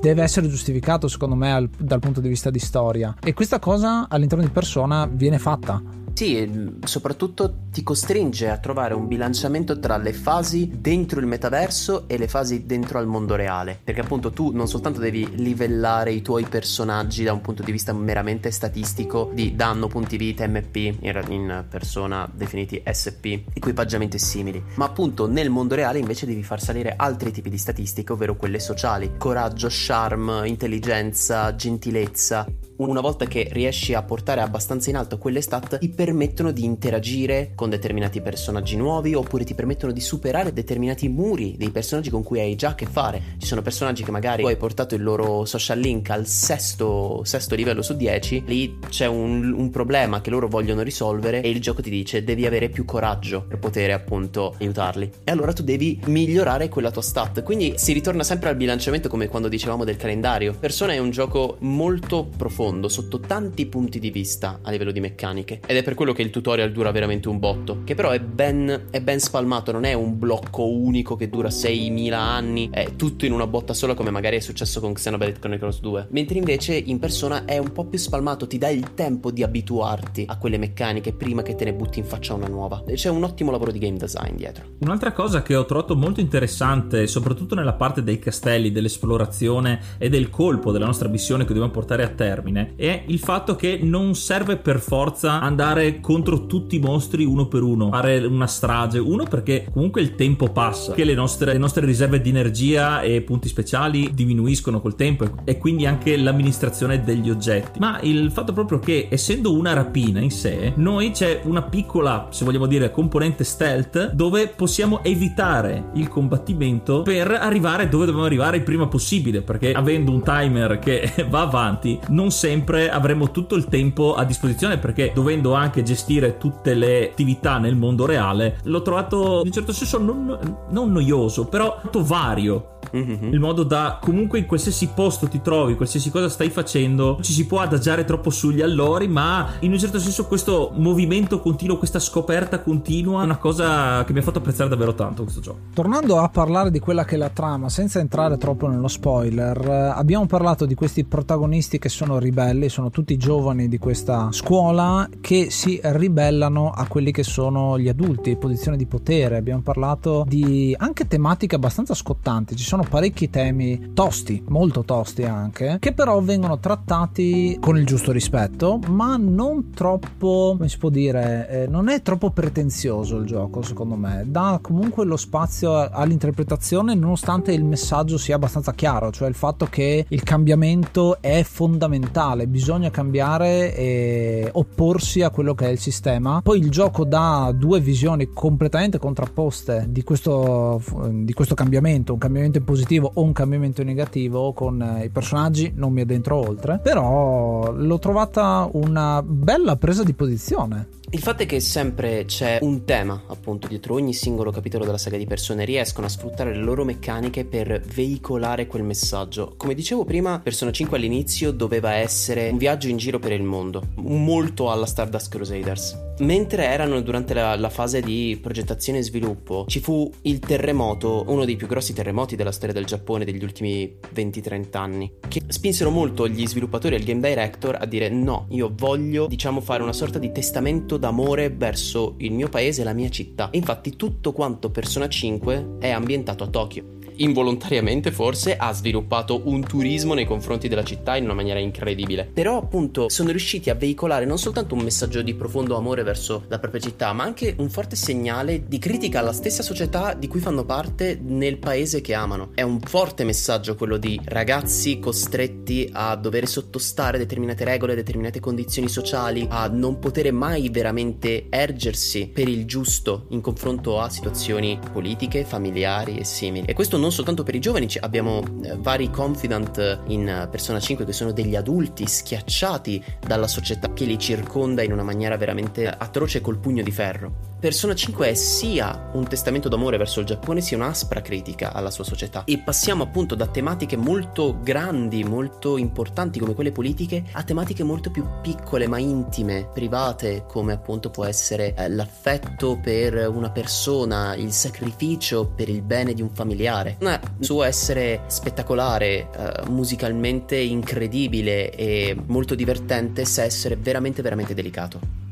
deve essere giustificato secondo me al, dal punto di vista di storia. E questa cosa all'interno di persona viene fatta sì, soprattutto ti costringe a trovare un bilanciamento tra le fasi dentro il metaverso e le fasi dentro al mondo reale. Perché appunto tu non soltanto devi livellare i tuoi personaggi da un punto di vista meramente statistico di danno, punti vita, MP, in persona definiti SP, equipaggiamenti simili, ma appunto nel mondo reale invece devi far salire altri tipi di statistiche, ovvero quelle sociali, coraggio, charm, intelligenza, gentilezza una volta che riesci a portare abbastanza in alto quelle stat, ti permettono di interagire con determinati personaggi nuovi oppure ti permettono di superare determinati muri dei personaggi con cui hai già a che fare. Ci sono personaggi che magari tu hai portato il loro social link al sesto, sesto livello su 10, lì c'è un, un problema che loro vogliono risolvere e il gioco ti dice devi avere più coraggio per poter appunto aiutarli. E allora tu devi migliorare quella tua stat. Quindi si ritorna sempre al bilanciamento come quando dicevamo del calendario. Persona è un gioco molto profondo profondo sotto tanti punti di vista a livello di meccaniche ed è per quello che il tutorial dura veramente un botto, che però è ben, è ben spalmato, non è un blocco unico che dura 6.000 anni, è tutto in una botta sola come magari è successo con Xenoblade Chronicles 2, mentre invece in persona è un po' più spalmato, ti dà il tempo di abituarti a quelle meccaniche prima che te ne butti in faccia una nuova. C'è un ottimo lavoro di game design dietro. Un'altra cosa che ho trovato molto interessante, soprattutto nella parte dei castelli, dell'esplorazione e del colpo della nostra missione che dobbiamo portare a termine, termine è il fatto che non serve per forza andare contro tutti i mostri uno per uno, fare una strage, uno perché comunque il tempo passa, che le nostre, le nostre riserve di energia e punti speciali diminuiscono col tempo e quindi anche l'amministrazione degli oggetti, ma il fatto proprio che essendo una rapina in sé, noi c'è una piccola, se vogliamo dire, componente stealth dove possiamo evitare il combattimento per arrivare dove dobbiamo arrivare il prima possibile, perché avendo un timer che va avanti non sempre avremo tutto il tempo a disposizione perché dovendo anche gestire tutte le attività nel mondo reale l'ho trovato in un certo senso non, non noioso però molto vario Mhm. in modo da comunque in qualsiasi posto ti trovi, qualsiasi cosa stai facendo, ci si può adagiare troppo sugli allori, ma in un certo senso questo movimento continuo, questa scoperta continua è una cosa che mi ha fatto apprezzare davvero tanto questo gioco. Tornando a parlare di quella che è la trama, senza entrare troppo nello spoiler, eh, abbiamo parlato di questi protagonisti che sono ribelli, sono tutti giovani di questa scuola che si ribellano a quelli che sono gli adulti, posizioni di potere. Abbiamo parlato di anche tematiche abbastanza scottanti, ci sono parecchi temi tosti, molto tosti anche, che però vengono trattati con il giusto rispetto, ma non troppo, come si può dire, eh, non è troppo pretenzioso il gioco secondo me, dà comunque lo spazio all'interpretazione nonostante il messaggio sia abbastanza chiaro, cioè il fatto che il cambiamento è fondamentale, bisogna cambiare e opporsi a quello che è il sistema. Poi il gioco dà due visioni completamente contrapposte di questo, di questo cambiamento, un cambiamento in positivo o un cambiamento in negativo con eh, i personaggi, non mi addentro oltre, però l'ho trovata una bella presa di posizione. Il fatto è che sempre c'è un tema, appunto, dietro ogni singolo capitolo della saga di persone riescono a sfruttare le loro meccaniche per veicolare quel messaggio. Come dicevo prima, Persona 5 all'inizio doveva essere un viaggio in giro per il mondo, molto alla Stardust Crusaders. Mentre erano durante la, la fase di progettazione e sviluppo, ci fu il terremoto, uno dei più grossi terremoti della storia del Giappone degli ultimi 20-30 anni, che spinsero molto gli sviluppatori e il game director a dire no, io voglio, diciamo, fare una sorta di testamento d'amore verso il mio paese e la mia città. E infatti tutto quanto Persona 5 è ambientato a Tokyo. Involontariamente forse ha sviluppato un turismo nei confronti della città in una maniera incredibile. Però appunto sono riusciti a veicolare non soltanto un messaggio di profondo amore verso la propria città, ma anche un forte segnale di critica alla stessa società di cui fanno parte nel paese che amano. È un forte messaggio quello di ragazzi costretti a dover sottostare determinate regole, determinate condizioni sociali, a non poter mai veramente ergersi per il giusto in confronto a situazioni politiche, familiari e simili. E questo non soltanto per i giovani, abbiamo eh, vari confidant in eh, Persona 5 che sono degli adulti schiacciati dalla società che li circonda in una maniera veramente atroce col pugno di ferro. Persona 5 è sia un testamento d'amore verso il Giappone sia un'aspra critica alla sua società e passiamo appunto da tematiche molto grandi, molto importanti come quelle politiche a tematiche molto più piccole ma intime, private come appunto può essere eh, l'affetto per una persona, il sacrificio per il bene di un familiare. Un suo essere spettacolare, eh, musicalmente incredibile e molto divertente sa essere veramente veramente delicato.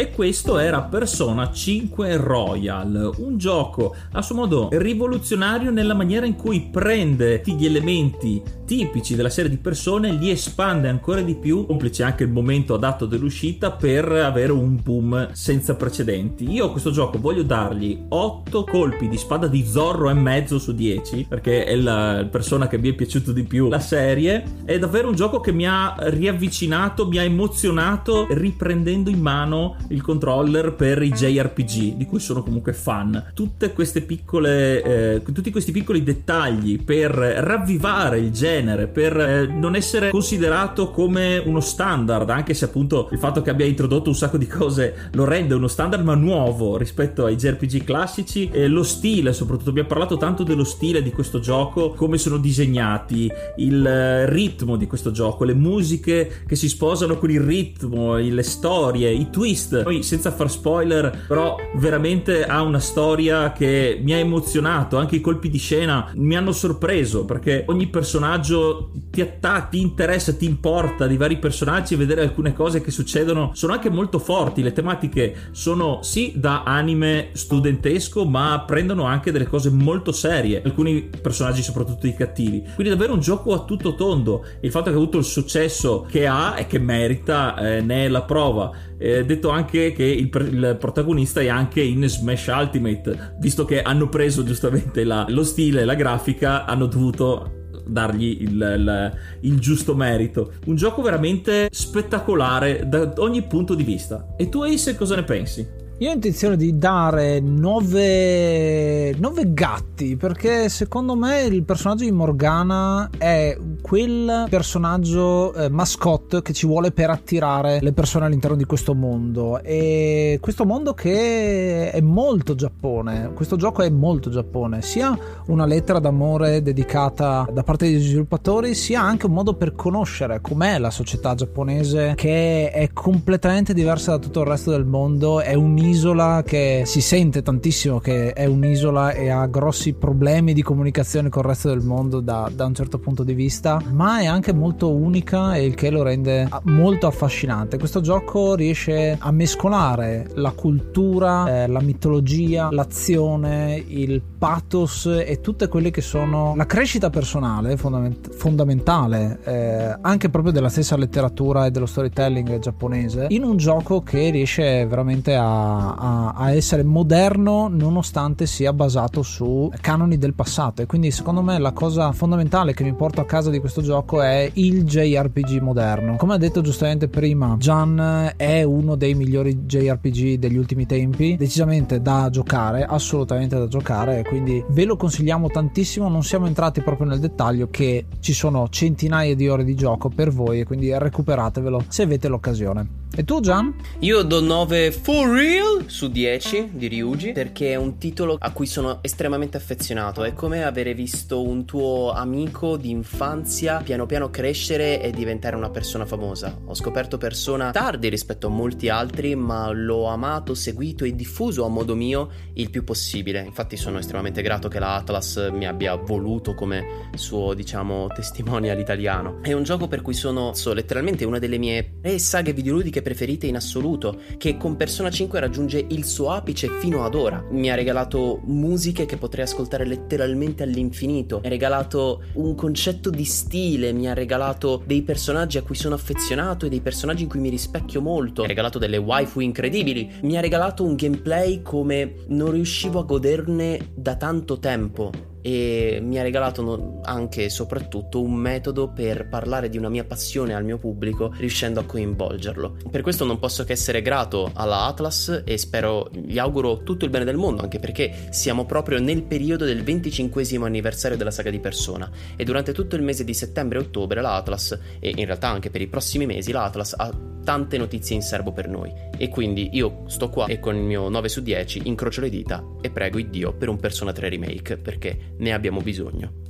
E questo era Persona 5 Royal, un gioco a suo modo rivoluzionario nella maniera in cui prende tutti gli elementi tipici della serie di persone, li espande ancora di più, complice anche il momento adatto dell'uscita per avere un boom senza precedenti. Io a questo gioco voglio dargli 8 colpi di spada di Zorro e mezzo su 10, perché è la persona che mi è piaciuto di più la serie. È davvero un gioco che mi ha riavvicinato, mi ha emozionato, riprendendo in mano il controller per i JRPG, di cui sono comunque fan. Tutte queste piccole, eh, tutti questi piccoli dettagli per ravvivare il genere, per eh, non essere considerato come uno standard, anche se appunto il fatto che abbia introdotto un sacco di cose lo rende uno standard ma nuovo rispetto ai JRPG classici e lo stile soprattutto abbiamo parlato tanto dello stile di questo gioco come sono disegnati il eh, ritmo di questo gioco le musiche che si sposano con il ritmo le storie i twist poi senza far spoiler però veramente ha una storia che mi ha emozionato. Anche i colpi di scena mi hanno sorpreso perché ogni personaggio ti attacca ti interessa ti importa di vari personaggi vedere alcune cose che succedono. Sono anche molto forti le tematiche sono sì da anime studentesco ma prendono anche delle cose molto serie. Alcuni personaggi soprattutto i cattivi. Quindi davvero un gioco a tutto tondo. Il fatto che ha avuto il successo che ha e che merita eh, ne è la prova eh, detto anche che il, il, protagonista è anche in Smash Ultimate visto che hanno preso giustamente la, lo stile la grafica hanno dovuto dargli il, il, il, giusto merito. Un gioco veramente spettacolare da ogni punto di vista. E tu, Ace, cosa ne pensi? Io ho intenzione di dare nove, nove gatti perché secondo me il personaggio di Morgana è quel personaggio eh, mascotte che ci vuole per attirare le persone all'interno di questo mondo. E questo mondo che è molto Giappone questo gioco è molto Giappone sia una lettera d'amore dedicata da parte degli sviluppatori sia anche un modo per conoscere com'è la società giapponese che è completamente diversa da tutto il resto del mondo è un un'isola che si sente tantissimo che è un'isola e ha grossi problemi di comunicazione con il resto del mondo da, da, un certo punto di vista, ma è anche molto unica e il che lo rende molto affascinante. Questo gioco riesce a mescolare la cultura, eh, la mitologia, l'azione, il pathos e tutte quelle che sono la crescita personale fondament- fondamentale eh, anche proprio della stessa letteratura e dello storytelling giapponese in un gioco che riesce veramente a a, a, essere moderno nonostante sia basato su canoni del passato. E quindi secondo me la cosa fondamentale che mi porto a casa di questo gioco è il JRPG moderno. Come ha detto giustamente prima Gian è uno dei migliori JRPG degli ultimi tempi. Decisamente da giocare assolutamente da giocare. Quindi ve lo consigliamo tantissimo. Non siamo entrati proprio nel dettaglio che ci sono centinaia di ore di gioco per voi. E quindi recuperatevelo se avete l'occasione e tu Gian? Io do 9 for real su 10 di Ryuji perché è un titolo a cui sono estremamente affezionato. È come avere visto un tuo amico di infanzia piano piano crescere e diventare una persona famosa. Ho scoperto persona tardi rispetto a molti altri, ma l'ho amato, seguito e diffuso a modo mio il più possibile. Infatti sono estremamente grato che la Atlas mi abbia voluto come suo, diciamo, testimonial italiano. È un gioco per cui sono so, letteralmente una delle mie saghe videoludiche preferite in assoluto, che con Persona 5 raggiunge il suo apice fino ad ora. Mi ha regalato musiche che potrei ascoltare letteralmente all'infinito, mi ha regalato un concetto di stile, mi ha regalato dei personaggi a cui sono affezionato e dei personaggi in cui mi rispecchio molto, mi ha regalato delle waifu incredibili, mi ha regalato un gameplay come non riuscivo a goderne da tanto tempo e mi ha regalato anche e soprattutto un metodo per parlare di una mia passione al mio pubblico riuscendo a coinvolgerlo. Per questo non posso che essere grato alla Atlas e spero, gli auguro tutto il bene del mondo anche perché siamo proprio nel periodo del 25 anniversario della saga di Persona e durante tutto il mese di settembre e ottobre la Atlas e in realtà anche per i prossimi mesi la Atlas ha tante notizie in serbo per noi e quindi io sto qua e con il mio 9 su 10 incrocio le dita e prego Dio per un Persona 3 remake perché ne abbiamo bisogno.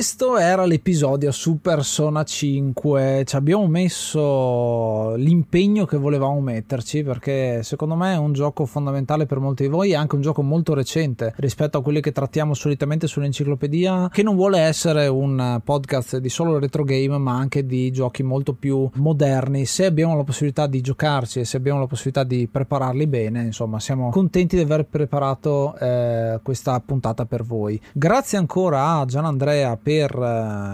always questo era l'episodio su Persona 5. Ci abbiamo messo l'impegno che volevamo metterci perché secondo me è un gioco fondamentale per molti di voi, è anche un gioco molto recente rispetto a quelli che trattiamo solitamente sull'enciclopedia, che non vuole essere un podcast di solo retro game, ma anche di giochi molto più moderni. Se abbiamo la possibilità di giocarci e se abbiamo la possibilità di prepararli bene, insomma, siamo contenti di aver preparato eh, questa puntata per voi. Grazie ancora a Gian Andrea per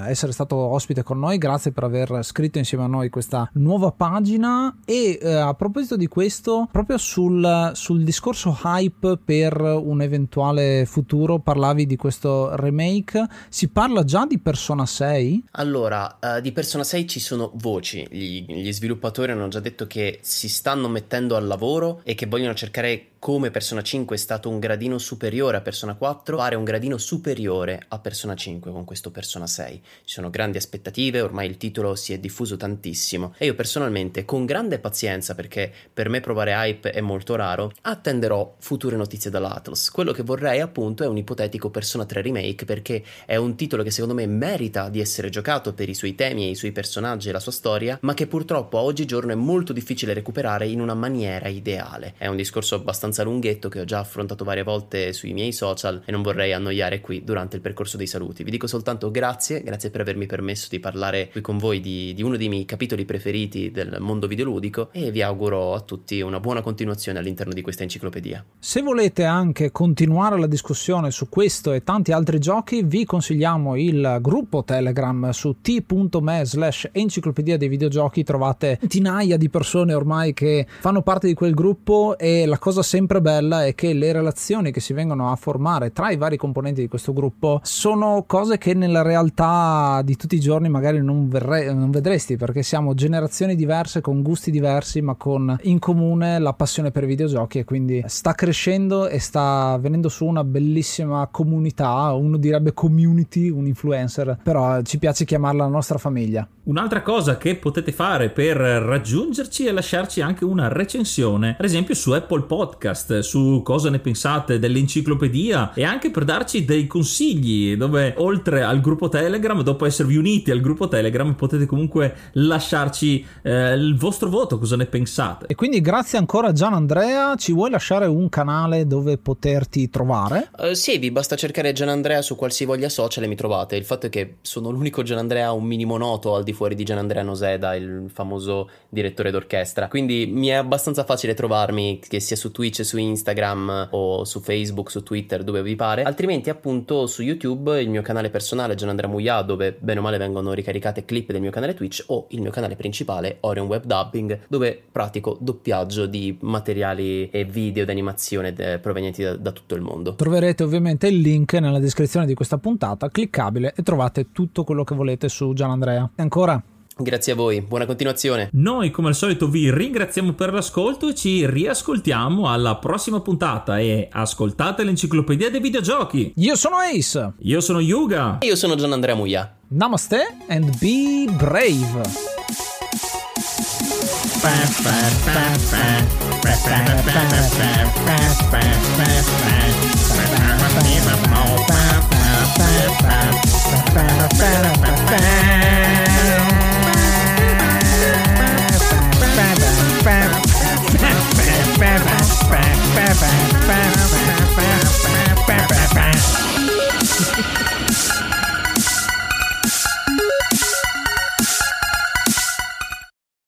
eh, essere stato ospite con noi, grazie per aver scritto insieme a noi questa nuova pagina. E eh, a proposito di questo, proprio sul, sul discorso hype per un eventuale futuro, parlavi di questo remake, si parla già di Persona 6? Allora, eh, di Persona 6 ci sono voci, gli, gli sviluppatori hanno già detto che si stanno mettendo al lavoro e che vogliono cercare come Persona 5 è stato un gradino superiore a Persona 4, fare un gradino superiore a Persona 5 con questo Persona 6. Ci sono grandi aspettative, ormai il titolo si è diffuso tantissimo e io personalmente con grande pazienza perché per me provare hype è molto raro, attenderò future notizie dall'Atlas. Quello che vorrei appunto è un ipotetico Persona 3 remake perché è un titolo che secondo me merita di essere giocato per i suoi temi e i suoi personaggi e la sua storia, ma che purtroppo a oggigiorno è molto difficile recuperare in una maniera ideale. È un discorso abbastanza lunghetto che ho già affrontato varie volte sui miei social e non vorrei annoiare qui durante il percorso dei saluti. Vi dico soltanto grazie, grazie per avermi permesso di parlare qui con voi di, di uno dei miei capitoli preferiti del mondo videoludico e vi auguro a tutti una buona continuazione all'interno di questa enciclopedia. Se volete anche continuare la discussione su questo e tanti altri giochi, vi consigliamo il gruppo Telegram su t.me slash enciclopedia dei videogiochi. Trovate centinaia di persone ormai che fanno parte di quel gruppo e la cosa sempre bella è che le relazioni che si vengono a formare tra i vari componenti di questo gruppo sono cose che nella realtà di tutti i giorni magari non, verre- non vedresti perché siamo generazioni diverse con gusti diversi ma con in comune la passione per i videogiochi e quindi sta crescendo e sta venendo su una bellissima comunità, uno direbbe community, un influencer, però ci piace chiamarla la nostra famiglia. Un'altra cosa che potete fare per raggiungerci è lasciarci anche una recensione, ad esempio su Apple Podcast, su cosa ne pensate dell'enciclopedia e anche per darci dei consigli, dove oltre al gruppo Telegram, dopo esservi uniti al gruppo Telegram, potete comunque lasciarci eh, il vostro voto, cosa ne pensate. E quindi grazie ancora a Gian Andrea, ci vuoi lasciare un canale dove poterti trovare? Eh, sì, vi basta cercare Gianandrea su qualsivoglia social e mi trovate. Il fatto è che sono l'unico Gianandrea un minimo noto al di fuori di Gianandrea Noseda, il famoso direttore d'orchestra. Quindi mi è abbastanza facile trovarmi, che sia su Twitch, su Instagram o su Facebook, su Twitter, dove vi pare. Altrimenti, appunto, su YouTube il mio canale personale Gianandrea Muia, dove bene o male vengono ricaricate clip del mio canale Twitch, o il mio canale principale Orion Web Dubbing, dove pratico doppiaggio di materiali e video d'animazione eh, provenienti da, da tutto il mondo. Troverete ovviamente il link nella descrizione di questa puntata, cliccabile e trovate tutto quello che volete su Gian Andrea. E ancora Grazie a voi, buona continuazione. Noi come al solito vi ringraziamo per l'ascolto e ci riascoltiamo alla prossima puntata e ascoltate l'enciclopedia dei videogiochi. io sono Ace. Io sono Yuga. Io sono Gianandrea Muia. Namaste and be brave. bah, bah, bah, bah, bah, bah, bah, bah.